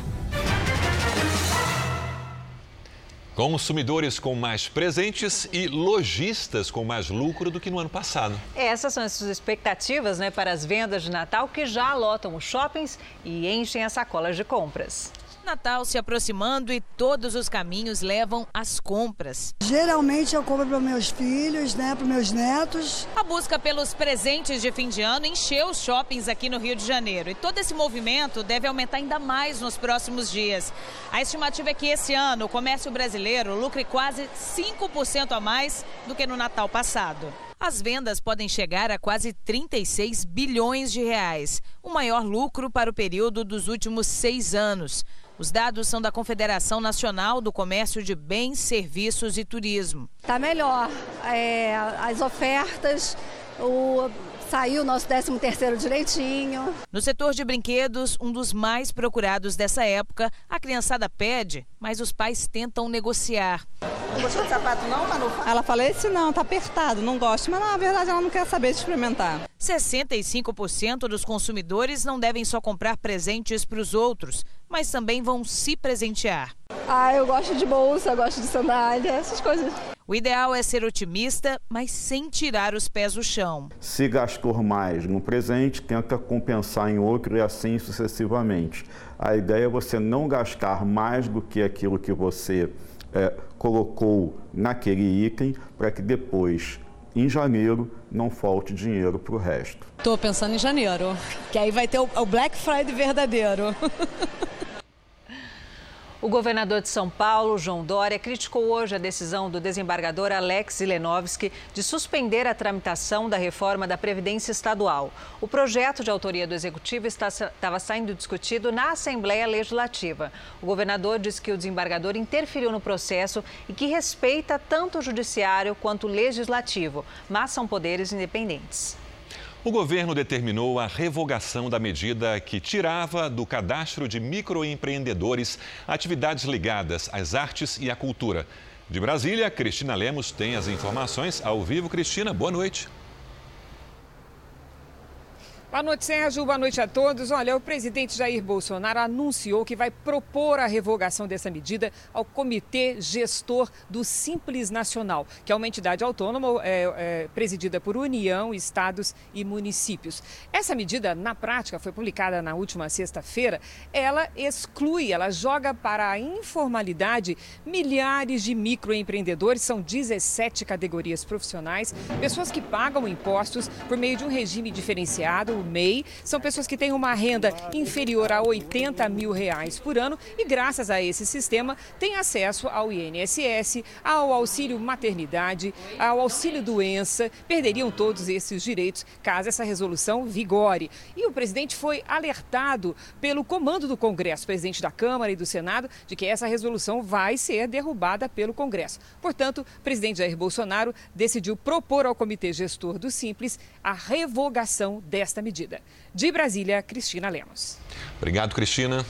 Consumidores com mais presentes e lojistas com mais lucro do que no ano passado. Essas são as expectativas né, para as vendas de Natal que já lotam os shoppings e enchem as sacolas de compras. Natal se aproximando e todos os caminhos levam às compras. Geralmente eu compro para meus filhos, né, para meus netos. A busca pelos presentes de fim de ano encheu os shoppings aqui no Rio de Janeiro e todo esse movimento deve aumentar ainda mais nos próximos dias. A estimativa é que esse ano o comércio brasileiro lucre quase 5% a mais do que no Natal passado. As vendas podem chegar a quase 36 bilhões de reais, o maior lucro para o período dos últimos seis anos. Os dados são da Confederação Nacional do Comércio de Bens, Serviços e Turismo. Está melhor. É, as ofertas, o Saiu o nosso 13 terceiro direitinho. No setor de brinquedos, um dos mais procurados dessa época, a criançada pede, mas os pais tentam negociar. Não gostou de sapato não, Manu? Ela falou, esse não, tá apertado, não gosto. Mas na verdade ela não quer saber de experimentar. 65% dos consumidores não devem só comprar presentes para os outros, mas também vão se presentear. Ah, eu gosto de bolsa, gosto de sandália, essas coisas. O ideal é ser otimista, mas sem tirar os pés do chão. Se gastou mais no presente, tenta compensar em outro e assim sucessivamente. A ideia é você não gastar mais do que aquilo que você é, colocou naquele item, para que depois, em janeiro, não falte dinheiro para o resto. Estou pensando em janeiro, que aí vai ter o Black Friday verdadeiro. O governador de São Paulo, João Dória, criticou hoje a decisão do desembargador Alex Zilenovski de suspender a tramitação da reforma da Previdência Estadual. O projeto de autoria do Executivo estava sendo discutido na Assembleia Legislativa. O governador disse que o desembargador interferiu no processo e que respeita tanto o Judiciário quanto o Legislativo, mas são poderes independentes. O governo determinou a revogação da medida que tirava do cadastro de microempreendedores atividades ligadas às artes e à cultura. De Brasília, Cristina Lemos tem as informações ao vivo. Cristina, boa noite. Boa noite, Sérgio. Boa noite a todos. Olha, o presidente Jair Bolsonaro anunciou que vai propor a revogação dessa medida ao Comitê Gestor do Simples Nacional, que é uma entidade autônoma é, é, presidida por União, estados e municípios. Essa medida, na prática, foi publicada na última sexta-feira. Ela exclui, ela joga para a informalidade milhares de microempreendedores, são 17 categorias profissionais, pessoas que pagam impostos por meio de um regime diferenciado MEI são pessoas que têm uma renda inferior a 80 mil reais por ano e, graças a esse sistema, têm acesso ao INSS, ao auxílio maternidade, ao auxílio doença, perderiam todos esses direitos caso essa resolução vigore. E o presidente foi alertado pelo comando do Congresso, presidente da Câmara e do Senado, de que essa resolução vai ser derrubada pelo Congresso. Portanto, o presidente Jair Bolsonaro decidiu propor ao Comitê Gestor do Simples a revogação desta medida. De Brasília, Cristina Lemos. Obrigado, Cristina.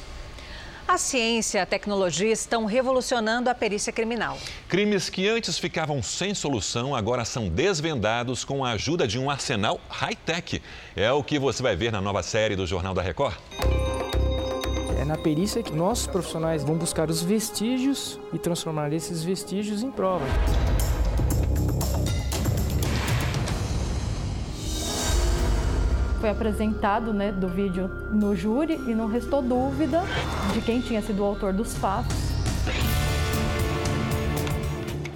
A ciência e a tecnologia estão revolucionando a perícia criminal. Crimes que antes ficavam sem solução agora são desvendados com a ajuda de um arsenal high-tech. É o que você vai ver na nova série do Jornal da Record. É na perícia que nossos profissionais vão buscar os vestígios e transformar esses vestígios em provas. Foi apresentado né, do vídeo no júri e não restou dúvida de quem tinha sido o autor dos fatos.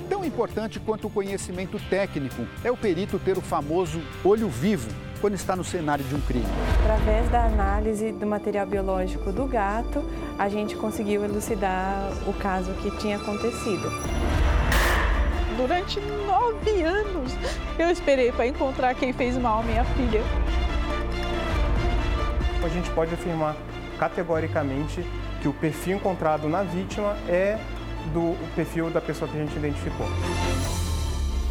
Tão importante quanto o conhecimento técnico é o perito ter o famoso olho vivo quando está no cenário de um crime. Através da análise do material biológico do gato, a gente conseguiu elucidar o caso que tinha acontecido. Durante nove anos, eu esperei para encontrar quem fez mal à minha filha a gente pode afirmar categoricamente que o perfil encontrado na vítima é do perfil da pessoa que a gente identificou.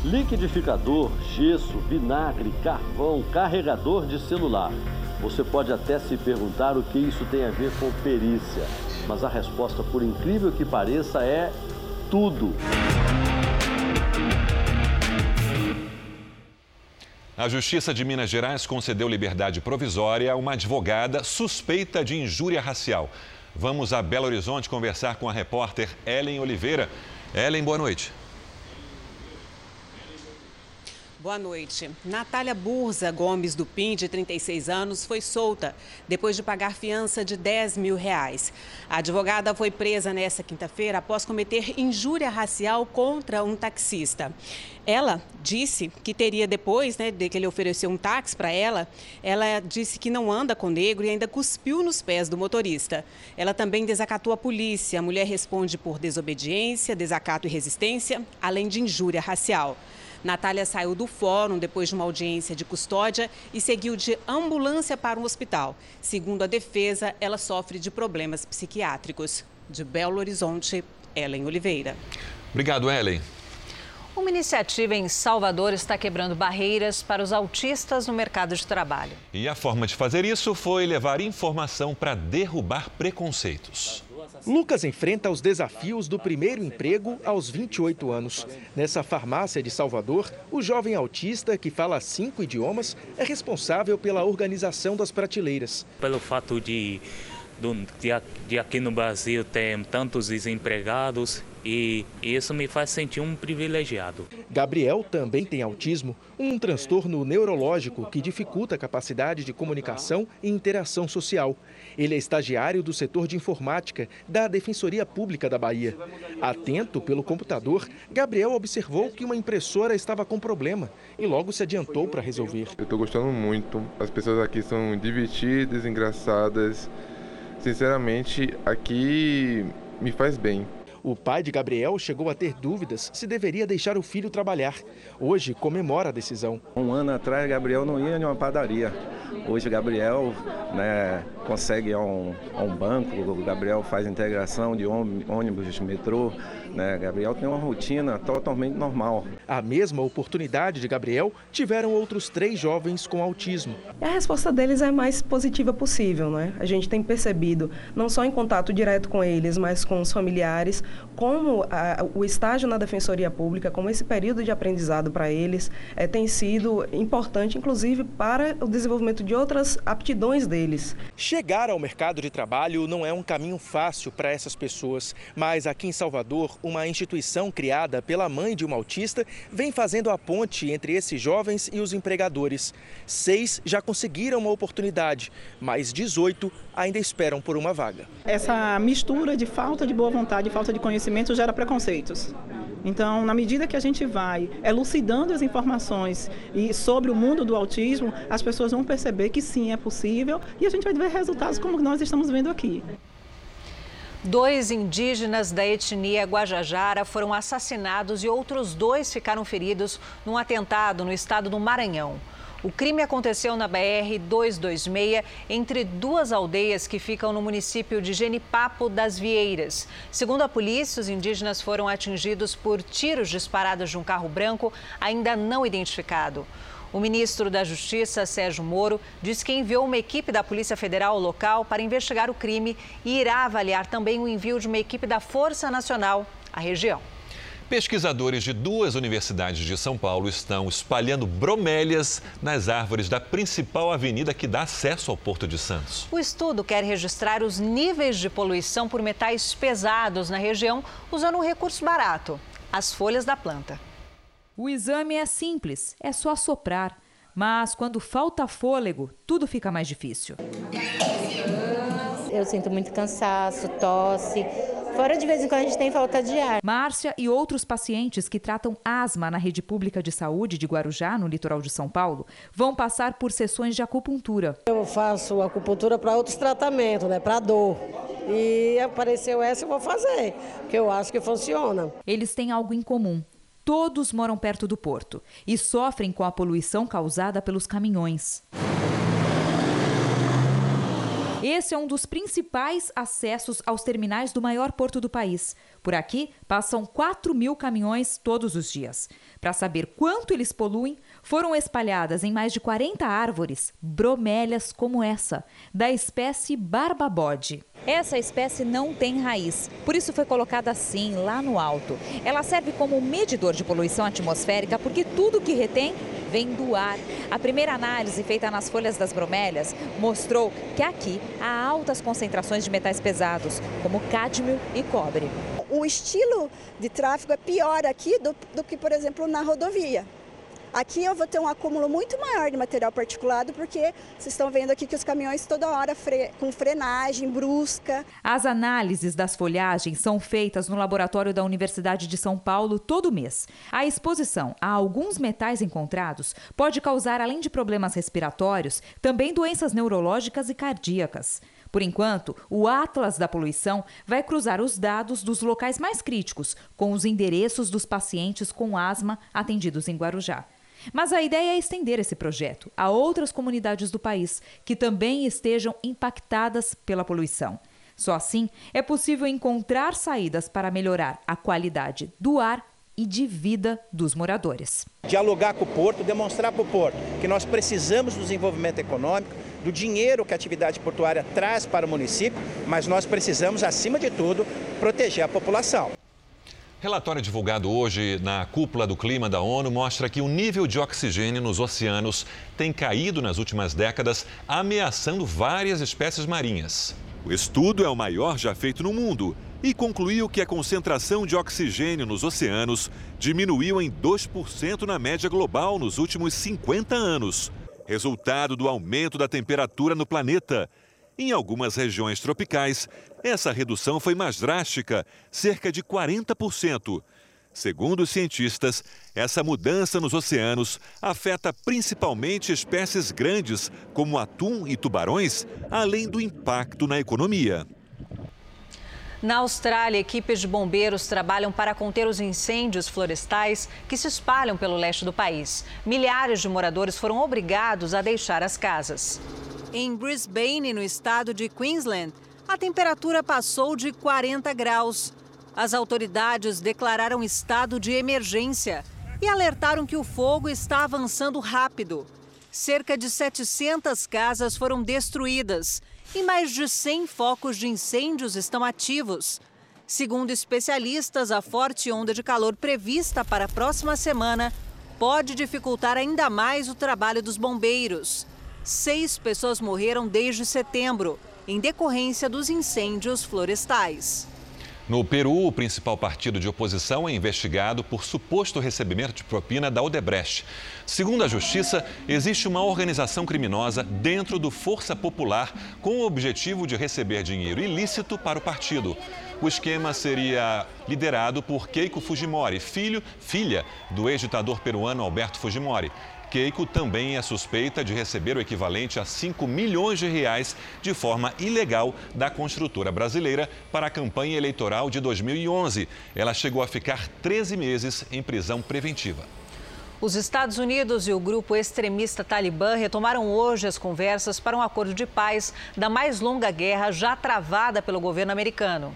Liquidificador, gesso, vinagre, carvão, carregador de celular. Você pode até se perguntar o que isso tem a ver com perícia, mas a resposta, por incrível que pareça, é tudo. A Justiça de Minas Gerais concedeu liberdade provisória a uma advogada suspeita de injúria racial. Vamos a Belo Horizonte conversar com a repórter Ellen Oliveira. Ellen, boa noite. Boa noite. Natália Burza Gomes do PIN, de 36 anos, foi solta depois de pagar fiança de 10 mil reais. A advogada foi presa nesta quinta-feira após cometer injúria racial contra um taxista. Ela disse que teria, depois né, de que ele ofereceu um táxi para ela, ela disse que não anda com negro e ainda cuspiu nos pés do motorista. Ela também desacatou a polícia. A mulher responde por desobediência, desacato e resistência, além de injúria racial. Natália saiu do fórum depois de uma audiência de custódia e seguiu de ambulância para um hospital. Segundo a defesa, ela sofre de problemas psiquiátricos. De Belo Horizonte, Ellen Oliveira. Obrigado, Ellen. Uma iniciativa em Salvador está quebrando barreiras para os autistas no mercado de trabalho. E a forma de fazer isso foi levar informação para derrubar preconceitos. Lucas enfrenta os desafios do primeiro emprego aos 28 anos. Nessa farmácia de Salvador, o jovem autista, que fala cinco idiomas, é responsável pela organização das prateleiras. Pelo fato de de, aqui no Brasil tem tantos desempregados e isso me faz sentir um privilegiado. Gabriel também tem autismo, um transtorno neurológico que dificulta a capacidade de comunicação e interação social. Ele é estagiário do setor de informática da Defensoria Pública da Bahia. Atento pelo computador, Gabriel observou que uma impressora estava com problema e logo se adiantou para resolver. Eu estou gostando muito. As pessoas aqui são divertidas, engraçadas. Sinceramente, aqui me faz bem. O pai de Gabriel chegou a ter dúvidas se deveria deixar o filho trabalhar. Hoje comemora a decisão. Um ano atrás, Gabriel não ia em uma padaria. Hoje, Gabriel né, consegue a um, a um banco, Gabriel faz integração de ônibus, metrô. Né? Gabriel tem uma rotina totalmente normal. A mesma oportunidade de Gabriel tiveram outros três jovens com autismo. A resposta deles é a mais positiva possível. Né? A gente tem percebido, não só em contato direto com eles, mas com os familiares, como a, o estágio na Defensoria Pública, como esse período de aprendizado para eles é, tem sido importante, inclusive para o desenvolvimento de outras aptidões deles. Chegar ao mercado de trabalho não é um caminho fácil para essas pessoas, mas aqui em Salvador, uma instituição criada pela mãe de uma autista vem fazendo a ponte entre esses jovens e os empregadores. Seis já conseguiram uma oportunidade, mas 18 ainda esperam por uma vaga. Essa mistura de falta de boa vontade e falta de conhecimento gera preconceitos. Então, na medida que a gente vai elucidando as informações e sobre o mundo do autismo, as pessoas vão perceber que sim, é possível e a gente vai ver resultados como nós estamos vendo aqui. Dois indígenas da etnia Guajajara foram assassinados e outros dois ficaram feridos num atentado no estado do Maranhão. O crime aconteceu na BR 226, entre duas aldeias que ficam no município de Genipapo das Vieiras. Segundo a polícia, os indígenas foram atingidos por tiros disparados de um carro branco ainda não identificado. O ministro da Justiça, Sérgio Moro, disse que enviou uma equipe da Polícia Federal ao local para investigar o crime e irá avaliar também o envio de uma equipe da Força Nacional à região. Pesquisadores de duas universidades de São Paulo estão espalhando bromélias nas árvores da principal avenida que dá acesso ao Porto de Santos. O estudo quer registrar os níveis de poluição por metais pesados na região usando um recurso barato: as folhas da planta. O exame é simples, é só soprar. Mas quando falta fôlego, tudo fica mais difícil. Eu sinto muito cansaço, tosse Fora de vez em quando a gente tem falta de ar. Márcia e outros pacientes que tratam asma na rede pública de saúde de Guarujá, no litoral de São Paulo, vão passar por sessões de acupuntura. Eu faço acupuntura para outros tratamentos, né, para dor. E apareceu essa, eu vou fazer, porque eu acho que funciona. Eles têm algo em comum. Todos moram perto do porto e sofrem com a poluição causada pelos caminhões. Esse é um dos principais acessos aos terminais do maior porto do país. Por aqui passam 4 mil caminhões todos os dias. Para saber quanto eles poluem, foram espalhadas em mais de 40 árvores bromélias como essa, da espécie barbabode. Essa espécie não tem raiz, por isso foi colocada assim, lá no alto. Ela serve como medidor de poluição atmosférica porque tudo que retém vem do ar. A primeira análise feita nas folhas das bromélias mostrou que aqui há altas concentrações de metais pesados, como cádmio e cobre. O estilo de tráfego é pior aqui do, do que, por exemplo, na rodovia. Aqui eu vou ter um acúmulo muito maior de material particulado, porque vocês estão vendo aqui que os caminhões toda hora fre com frenagem brusca. As análises das folhagens são feitas no laboratório da Universidade de São Paulo todo mês. A exposição a alguns metais encontrados pode causar, além de problemas respiratórios, também doenças neurológicas e cardíacas. Por enquanto, o Atlas da Poluição vai cruzar os dados dos locais mais críticos com os endereços dos pacientes com asma atendidos em Guarujá. Mas a ideia é estender esse projeto a outras comunidades do país que também estejam impactadas pela poluição. Só assim é possível encontrar saídas para melhorar a qualidade do ar e de vida dos moradores. Dialogar com o porto, demonstrar para o porto que nós precisamos do desenvolvimento econômico, do dinheiro que a atividade portuária traz para o município, mas nós precisamos, acima de tudo, proteger a população. Relatório divulgado hoje na cúpula do clima da ONU mostra que o nível de oxigênio nos oceanos tem caído nas últimas décadas, ameaçando várias espécies marinhas. O estudo é o maior já feito no mundo e concluiu que a concentração de oxigênio nos oceanos diminuiu em 2% na média global nos últimos 50 anos, resultado do aumento da temperatura no planeta. Em algumas regiões tropicais, essa redução foi mais drástica, cerca de 40%. Segundo os cientistas, essa mudança nos oceanos afeta principalmente espécies grandes, como atum e tubarões, além do impacto na economia. Na Austrália, equipes de bombeiros trabalham para conter os incêndios florestais que se espalham pelo leste do país. Milhares de moradores foram obrigados a deixar as casas. Em Brisbane, no estado de Queensland, a temperatura passou de 40 graus. As autoridades declararam estado de emergência e alertaram que o fogo está avançando rápido. Cerca de 700 casas foram destruídas e mais de 100 focos de incêndios estão ativos. Segundo especialistas, a forte onda de calor prevista para a próxima semana pode dificultar ainda mais o trabalho dos bombeiros. Seis pessoas morreram desde setembro, em decorrência dos incêndios florestais. No Peru, o principal partido de oposição é investigado por suposto recebimento de propina da Odebrecht. Segundo a Justiça, existe uma organização criminosa dentro do Força Popular com o objetivo de receber dinheiro ilícito para o partido. O esquema seria liderado por Keiko Fujimori, filho, filha do ex-ditador peruano Alberto Fujimori. Keiko também é suspeita de receber o equivalente a 5 milhões de reais de forma ilegal da construtora brasileira para a campanha eleitoral de 2011. Ela chegou a ficar 13 meses em prisão preventiva. Os Estados Unidos e o grupo extremista Talibã retomaram hoje as conversas para um acordo de paz da mais longa guerra já travada pelo governo americano.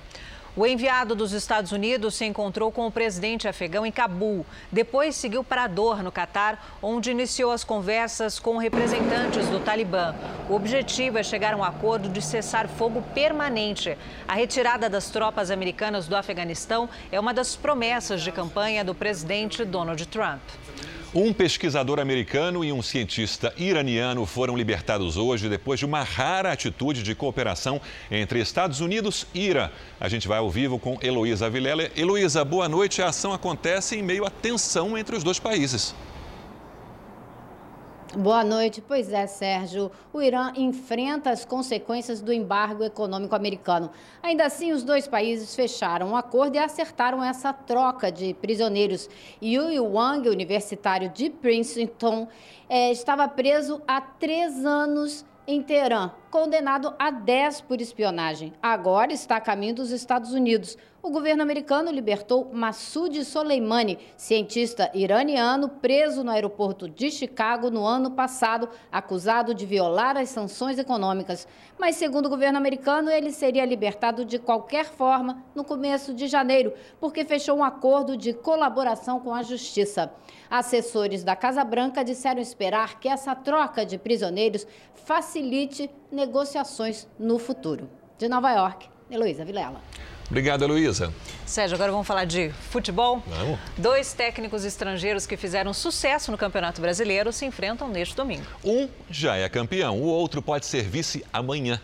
O enviado dos Estados Unidos se encontrou com o presidente afegão em Cabul. Depois seguiu para Doha, no Catar, onde iniciou as conversas com representantes do Talibã. O objetivo é chegar a um acordo de cessar fogo permanente. A retirada das tropas americanas do Afeganistão é uma das promessas de campanha do presidente Donald Trump. Um pesquisador americano e um cientista iraniano foram libertados hoje depois de uma rara atitude de cooperação entre Estados Unidos e Irã. A gente vai ao vivo com Heloísa Vilela. Heloísa, boa noite. A ação acontece em meio à tensão entre os dois países. Boa noite. Pois é, Sérgio. O Irã enfrenta as consequências do embargo econômico americano. Ainda assim, os dois países fecharam um acordo e acertaram essa troca de prisioneiros. Yu Wang, universitário de Princeton, é, estava preso há três anos em Teherã, condenado a 10 por espionagem. Agora está a caminho dos Estados Unidos o governo americano libertou Massoud Soleimani, cientista iraniano preso no aeroporto de Chicago no ano passado, acusado de violar as sanções econômicas. Mas, segundo o governo americano, ele seria libertado de qualquer forma no começo de janeiro, porque fechou um acordo de colaboração com a justiça. Assessores da Casa Branca disseram esperar que essa troca de prisioneiros facilite negociações no futuro. De Nova York, Heloísa Vilela. Obrigado, Luísa. Sérgio, agora vamos falar de futebol. Vamos. Dois técnicos estrangeiros que fizeram sucesso no Campeonato Brasileiro se enfrentam neste domingo. Um já é campeão, o outro pode ser vice amanhã.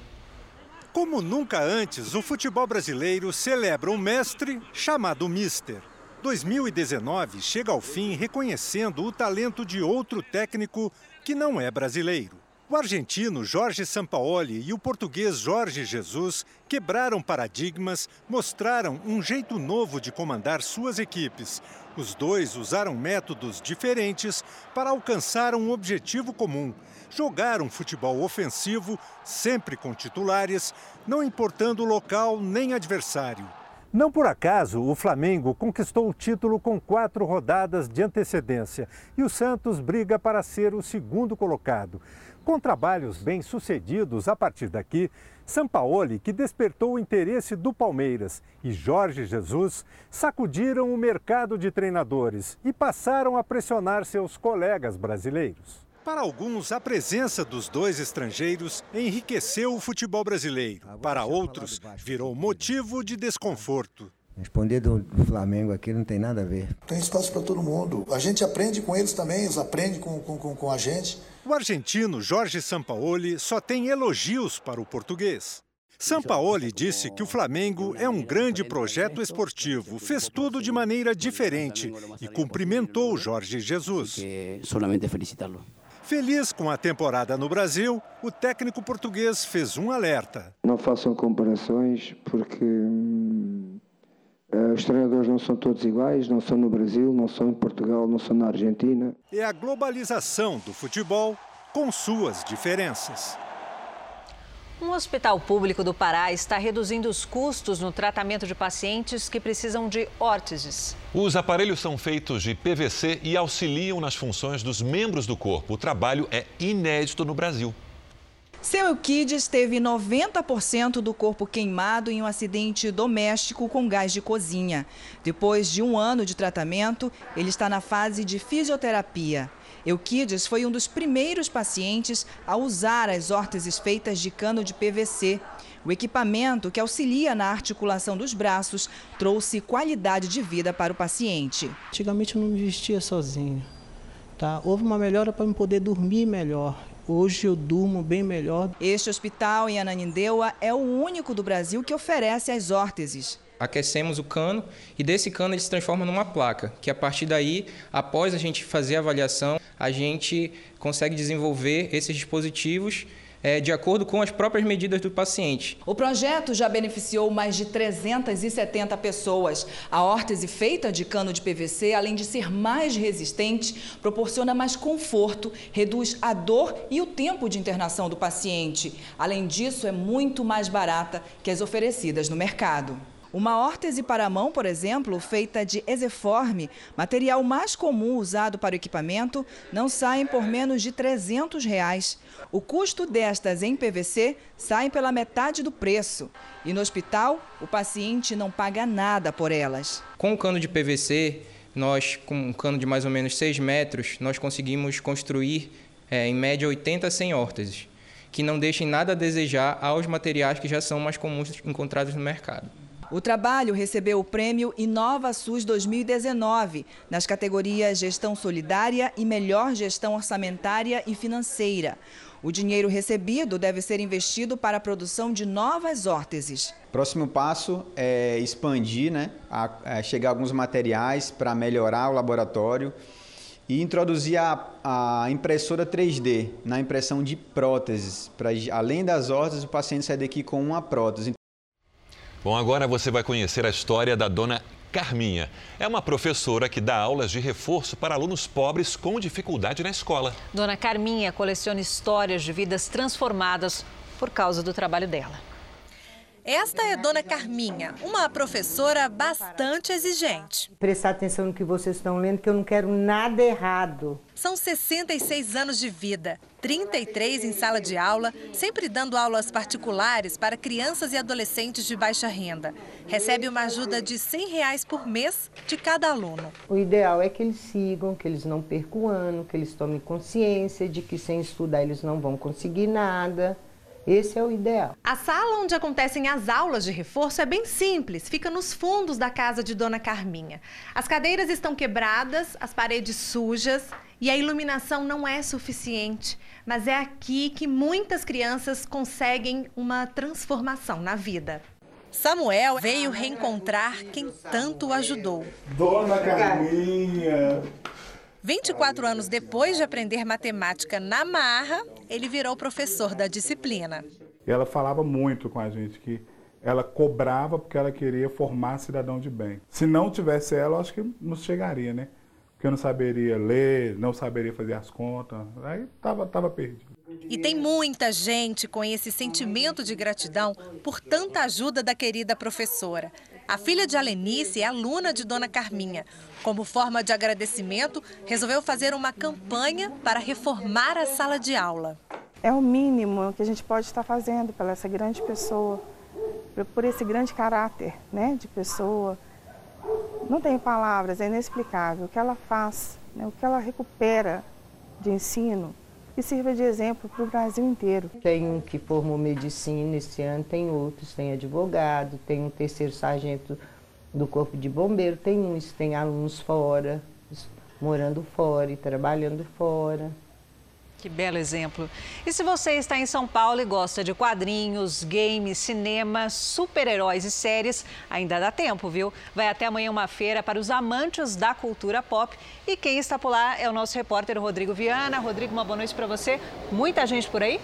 Como nunca antes, o futebol brasileiro celebra um mestre chamado Mister. 2019 chega ao fim reconhecendo o talento de outro técnico que não é brasileiro. O argentino Jorge Sampaoli e o português Jorge Jesus quebraram paradigmas, mostraram um jeito novo de comandar suas equipes. Os dois usaram métodos diferentes para alcançar um objetivo comum: jogar um futebol ofensivo, sempre com titulares, não importando local nem adversário. Não por acaso, o Flamengo conquistou o título com quatro rodadas de antecedência e o Santos briga para ser o segundo colocado. Com trabalhos bem-sucedidos a partir daqui, Sampaoli, que despertou o interesse do Palmeiras, e Jorge Jesus sacudiram o mercado de treinadores e passaram a pressionar seus colegas brasileiros. Para alguns, a presença dos dois estrangeiros enriqueceu o futebol brasileiro. Para outros, virou motivo de desconforto. Responder do, Flamengo aqui não tem nada a ver. Tem espaço para todo mundo. A gente aprende com eles também, eles aprendem com, com, com a gente. O argentino Jorge Sampaoli só tem elogios para o português. Sampaoli disse que o Flamengo é um grande projeto esportivo, fez tudo de maneira diferente e cumprimentou Jorge Jesus. Solamente felicitá-lo. Feliz com a temporada no Brasil, o técnico português fez um alerta. Não façam comparações, porque hum, eh, os treinadores não são todos iguais, não são no Brasil, não são em Portugal, não são na Argentina. É a globalização do futebol com suas diferenças. Um hospital público do Pará está reduzindo os custos no tratamento de pacientes que precisam de órteses. Os aparelhos são feitos de PVC e auxiliam nas funções dos membros do corpo. O trabalho é inédito no Brasil. Seu Euquides teve 90% do corpo queimado em um acidente doméstico com gás de cozinha. Depois de um ano de tratamento, ele está na fase de fisioterapia. Euquides foi um dos primeiros pacientes a usar as órteses feitas de cano de PVC. O equipamento, que auxilia na articulação dos braços, trouxe qualidade de vida para o paciente. Antigamente eu não me vestia sozinho. Tá? Houve uma melhora para eu poder dormir melhor. Hoje eu durmo bem melhor. Este hospital em Ananindeua é o único do Brasil que oferece as órteses aquecemos o cano e desse cano ele se transforma numa placa, que a partir daí, após a gente fazer a avaliação, a gente consegue desenvolver esses dispositivos é, de acordo com as próprias medidas do paciente. O projeto já beneficiou mais de 370 pessoas. A órtese feita de cano de PVC, além de ser mais resistente, proporciona mais conforto, reduz a dor e o tempo de internação do paciente. Além disso, é muito mais barata que as oferecidas no mercado. Uma órtese para a mão, por exemplo, feita de exeforme, material mais comum usado para o equipamento, não saem por menos de 300 reais. O custo destas em PVC sai pela metade do preço. E no hospital, o paciente não paga nada por elas. Com o cano de PVC, nós, com um cano de mais ou menos 6 metros, nós conseguimos construir, é, em média, 80 a 100 órteses, que não deixem nada a desejar aos materiais que já são mais comuns encontrados no mercado. O trabalho recebeu o prêmio Inova SUS 2019 nas categorias Gestão Solidária e Melhor Gestão Orçamentária e Financeira. O dinheiro recebido deve ser investido para a produção de novas órteses. Próximo passo é expandir, né, a, a chegar alguns materiais para melhorar o laboratório e introduzir a, a, impressora 3D na impressão de próteses, para além das órteses o paciente sair daqui com uma prótese. Bom, agora você vai conhecer a história da dona Carminha. É uma professora que dá aulas de reforço para alunos pobres com dificuldade na escola. Dona Carminha coleciona histórias de vidas transformadas por causa do trabalho dela. Esta é Dona Carminha, uma professora bastante exigente. Prestar atenção no que vocês estão lendo, que eu não quero nada errado. São 66 anos de vida, 33 em sala de aula, sempre dando aulas particulares para crianças e adolescentes de baixa renda. Recebe uma ajuda de 100 reais por mês de cada aluno. O ideal é que eles sigam, que eles não percam o ano, que eles tomem consciência de que sem estudar eles não vão conseguir nada. Esse é o ideal. A sala onde acontecem as aulas de reforço é bem simples, fica nos fundos da casa de Dona Carminha. As cadeiras estão quebradas, as paredes sujas e a iluminação não é suficiente. Mas é aqui que muitas crianças conseguem uma transformação na vida. Samuel veio reencontrar quem tanto ajudou. Dona Carminha! 24 anos depois de aprender matemática na marra, ele virou professor da disciplina. Ela falava muito com a gente que ela cobrava porque ela queria formar cidadão de bem. Se não tivesse ela, acho que não chegaria, né? Porque eu não saberia ler, não saberia fazer as contas, aí tava, tava perdido. E tem muita gente com esse sentimento de gratidão por tanta ajuda da querida professora. A filha de Alenice é aluna de Dona Carminha. Como forma de agradecimento, resolveu fazer uma campanha para reformar a sala de aula. É o mínimo que a gente pode estar fazendo pela essa grande pessoa, por esse grande caráter né, de pessoa. Não tem palavras, é inexplicável. O que ela faz, né, o que ela recupera de ensino, que sirva de exemplo para o Brasil inteiro. Tem um que formou medicina esse ano, tem outros, tem advogado, tem um terceiro sargento do Corpo de Bombeiro, tem uns, tem alunos fora, morando fora e trabalhando fora. Que belo exemplo. E se você está em São Paulo e gosta de quadrinhos, games, cinema, super-heróis e séries, ainda dá tempo, viu? Vai até amanhã uma feira para os amantes da cultura pop. E quem está por lá é o nosso repórter Rodrigo Viana. Rodrigo, uma boa noite para você. Muita gente por aí?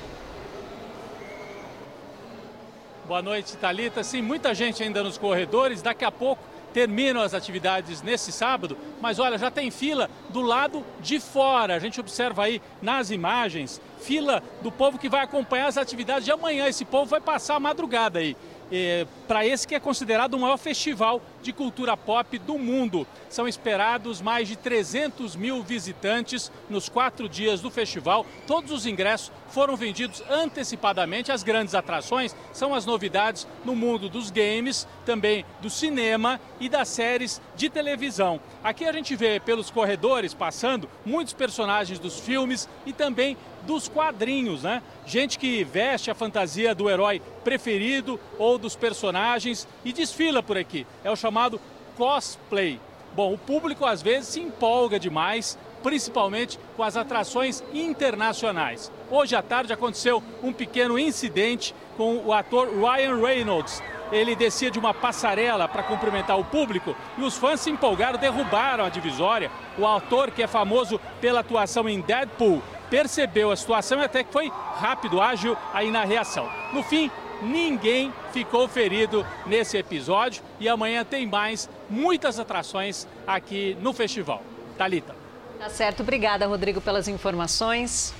Boa noite, Talita. Sim, muita gente ainda nos corredores. Daqui a pouco terminam as atividades nesse sábado, mas olha, já tem fila do lado de fora. A gente observa aí nas imagens, fila do povo que vai acompanhar as atividades de amanhã. Esse povo vai passar a madrugada aí. É, para esse que é considerado o maior festival de cultura pop do mundo. São esperados mais de 300 mil visitantes nos quatro dias do festival. Todos os ingressos foram vendidos antecipadamente. As grandes atrações são as novidades no mundo dos games, também do cinema e das séries de televisão. Aqui a gente vê pelos corredores passando muitos personagens dos filmes e também dos quadrinhos, né? Gente que veste a fantasia do herói preferido ou dos personagens e desfila por aqui. É o chamado cosplay. Bom, o público às vezes se empolga demais, principalmente com as atrações internacionais. Hoje à tarde aconteceu um pequeno incidente com o ator Ryan Reynolds. Ele descia de uma passarela para cumprimentar o público e os fãs se empolgaram, derrubaram a divisória. O ator, que é famoso pela atuação em Deadpool, percebeu a situação e até que foi rápido, ágil aí na reação. No fim, ninguém ficou ferido nesse episódio e amanhã tem mais muitas atrações aqui no festival. Talita. Tá certo, obrigada Rodrigo pelas informações.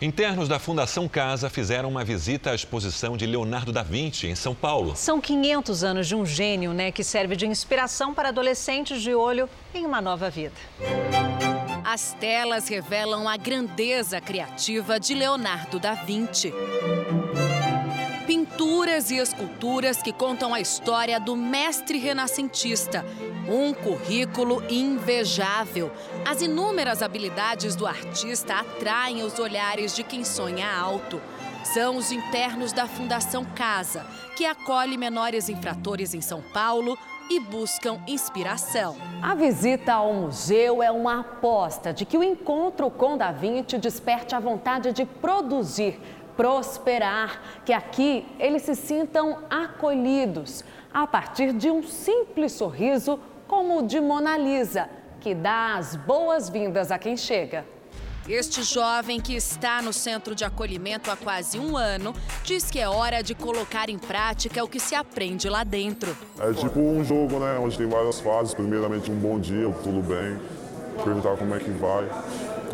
Internos da Fundação Casa fizeram uma visita à exposição de Leonardo da Vinci, em São Paulo. São 500 anos de um gênio, né, que serve de inspiração para adolescentes de olho em uma nova vida. As telas revelam a grandeza criativa de Leonardo da Vinci. Pinturas e esculturas que contam a história do mestre renascentista. Um currículo invejável. As inúmeras habilidades do artista atraem os olhares de quem sonha alto. São os internos da Fundação Casa, que acolhe menores infratores em São Paulo e buscam inspiração. A visita ao museu é uma aposta de que o encontro com Da Vinci desperte a vontade de produzir, prosperar, que aqui eles se sintam acolhidos a partir de um simples sorriso como o de Mona Lisa, que dá as boas-vindas a quem chega. Este jovem que está no centro de acolhimento há quase um ano diz que é hora de colocar em prática o que se aprende lá dentro. É tipo um jogo, né? Onde tem várias fases. Primeiramente, um bom dia, tudo bem. Perguntar como é que vai.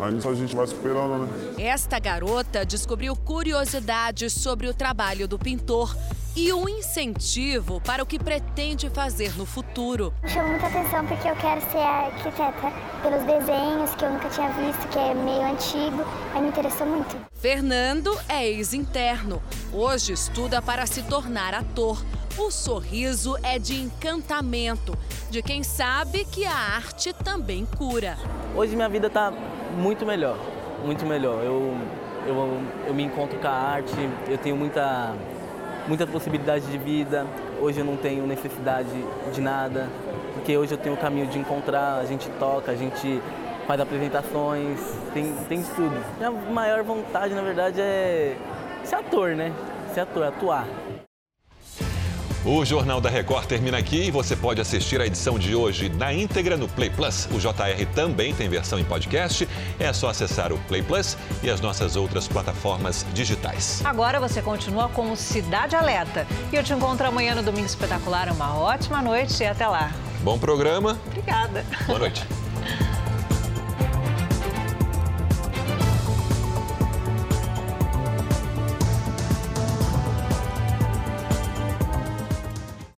Aí a gente vai superando, né? Esta garota descobriu curiosidades sobre o trabalho do pintor e um incentivo para o que pretende fazer no futuro. Chama muita atenção porque eu quero ser arquiteta pelos desenhos que eu nunca tinha visto, que é meio antigo, aí me interessou muito. Fernando é ex-interno. Hoje estuda para se tornar ator. O sorriso é de encantamento, de quem sabe que a arte também cura. Hoje minha vida está muito melhor, muito melhor. Eu, eu, eu me encontro com a arte, eu tenho muita muita possibilidade de vida. Hoje eu não tenho necessidade de nada, porque hoje eu tenho o caminho de encontrar, a gente toca, a gente faz apresentações, tem, tem tudo. Minha maior vontade, na verdade, é ser ator, né? Ser ator, atuar. O Jornal da Record termina aqui e você pode assistir a edição de hoje na íntegra no Play Plus. O JR também tem versão em podcast. É só acessar o Play Plus e as nossas outras plataformas digitais. Agora você continua com Cidade Alerta. E eu te encontro amanhã no Domingo Espetacular. Uma ótima noite e até lá. Bom programa. Obrigada. Boa noite.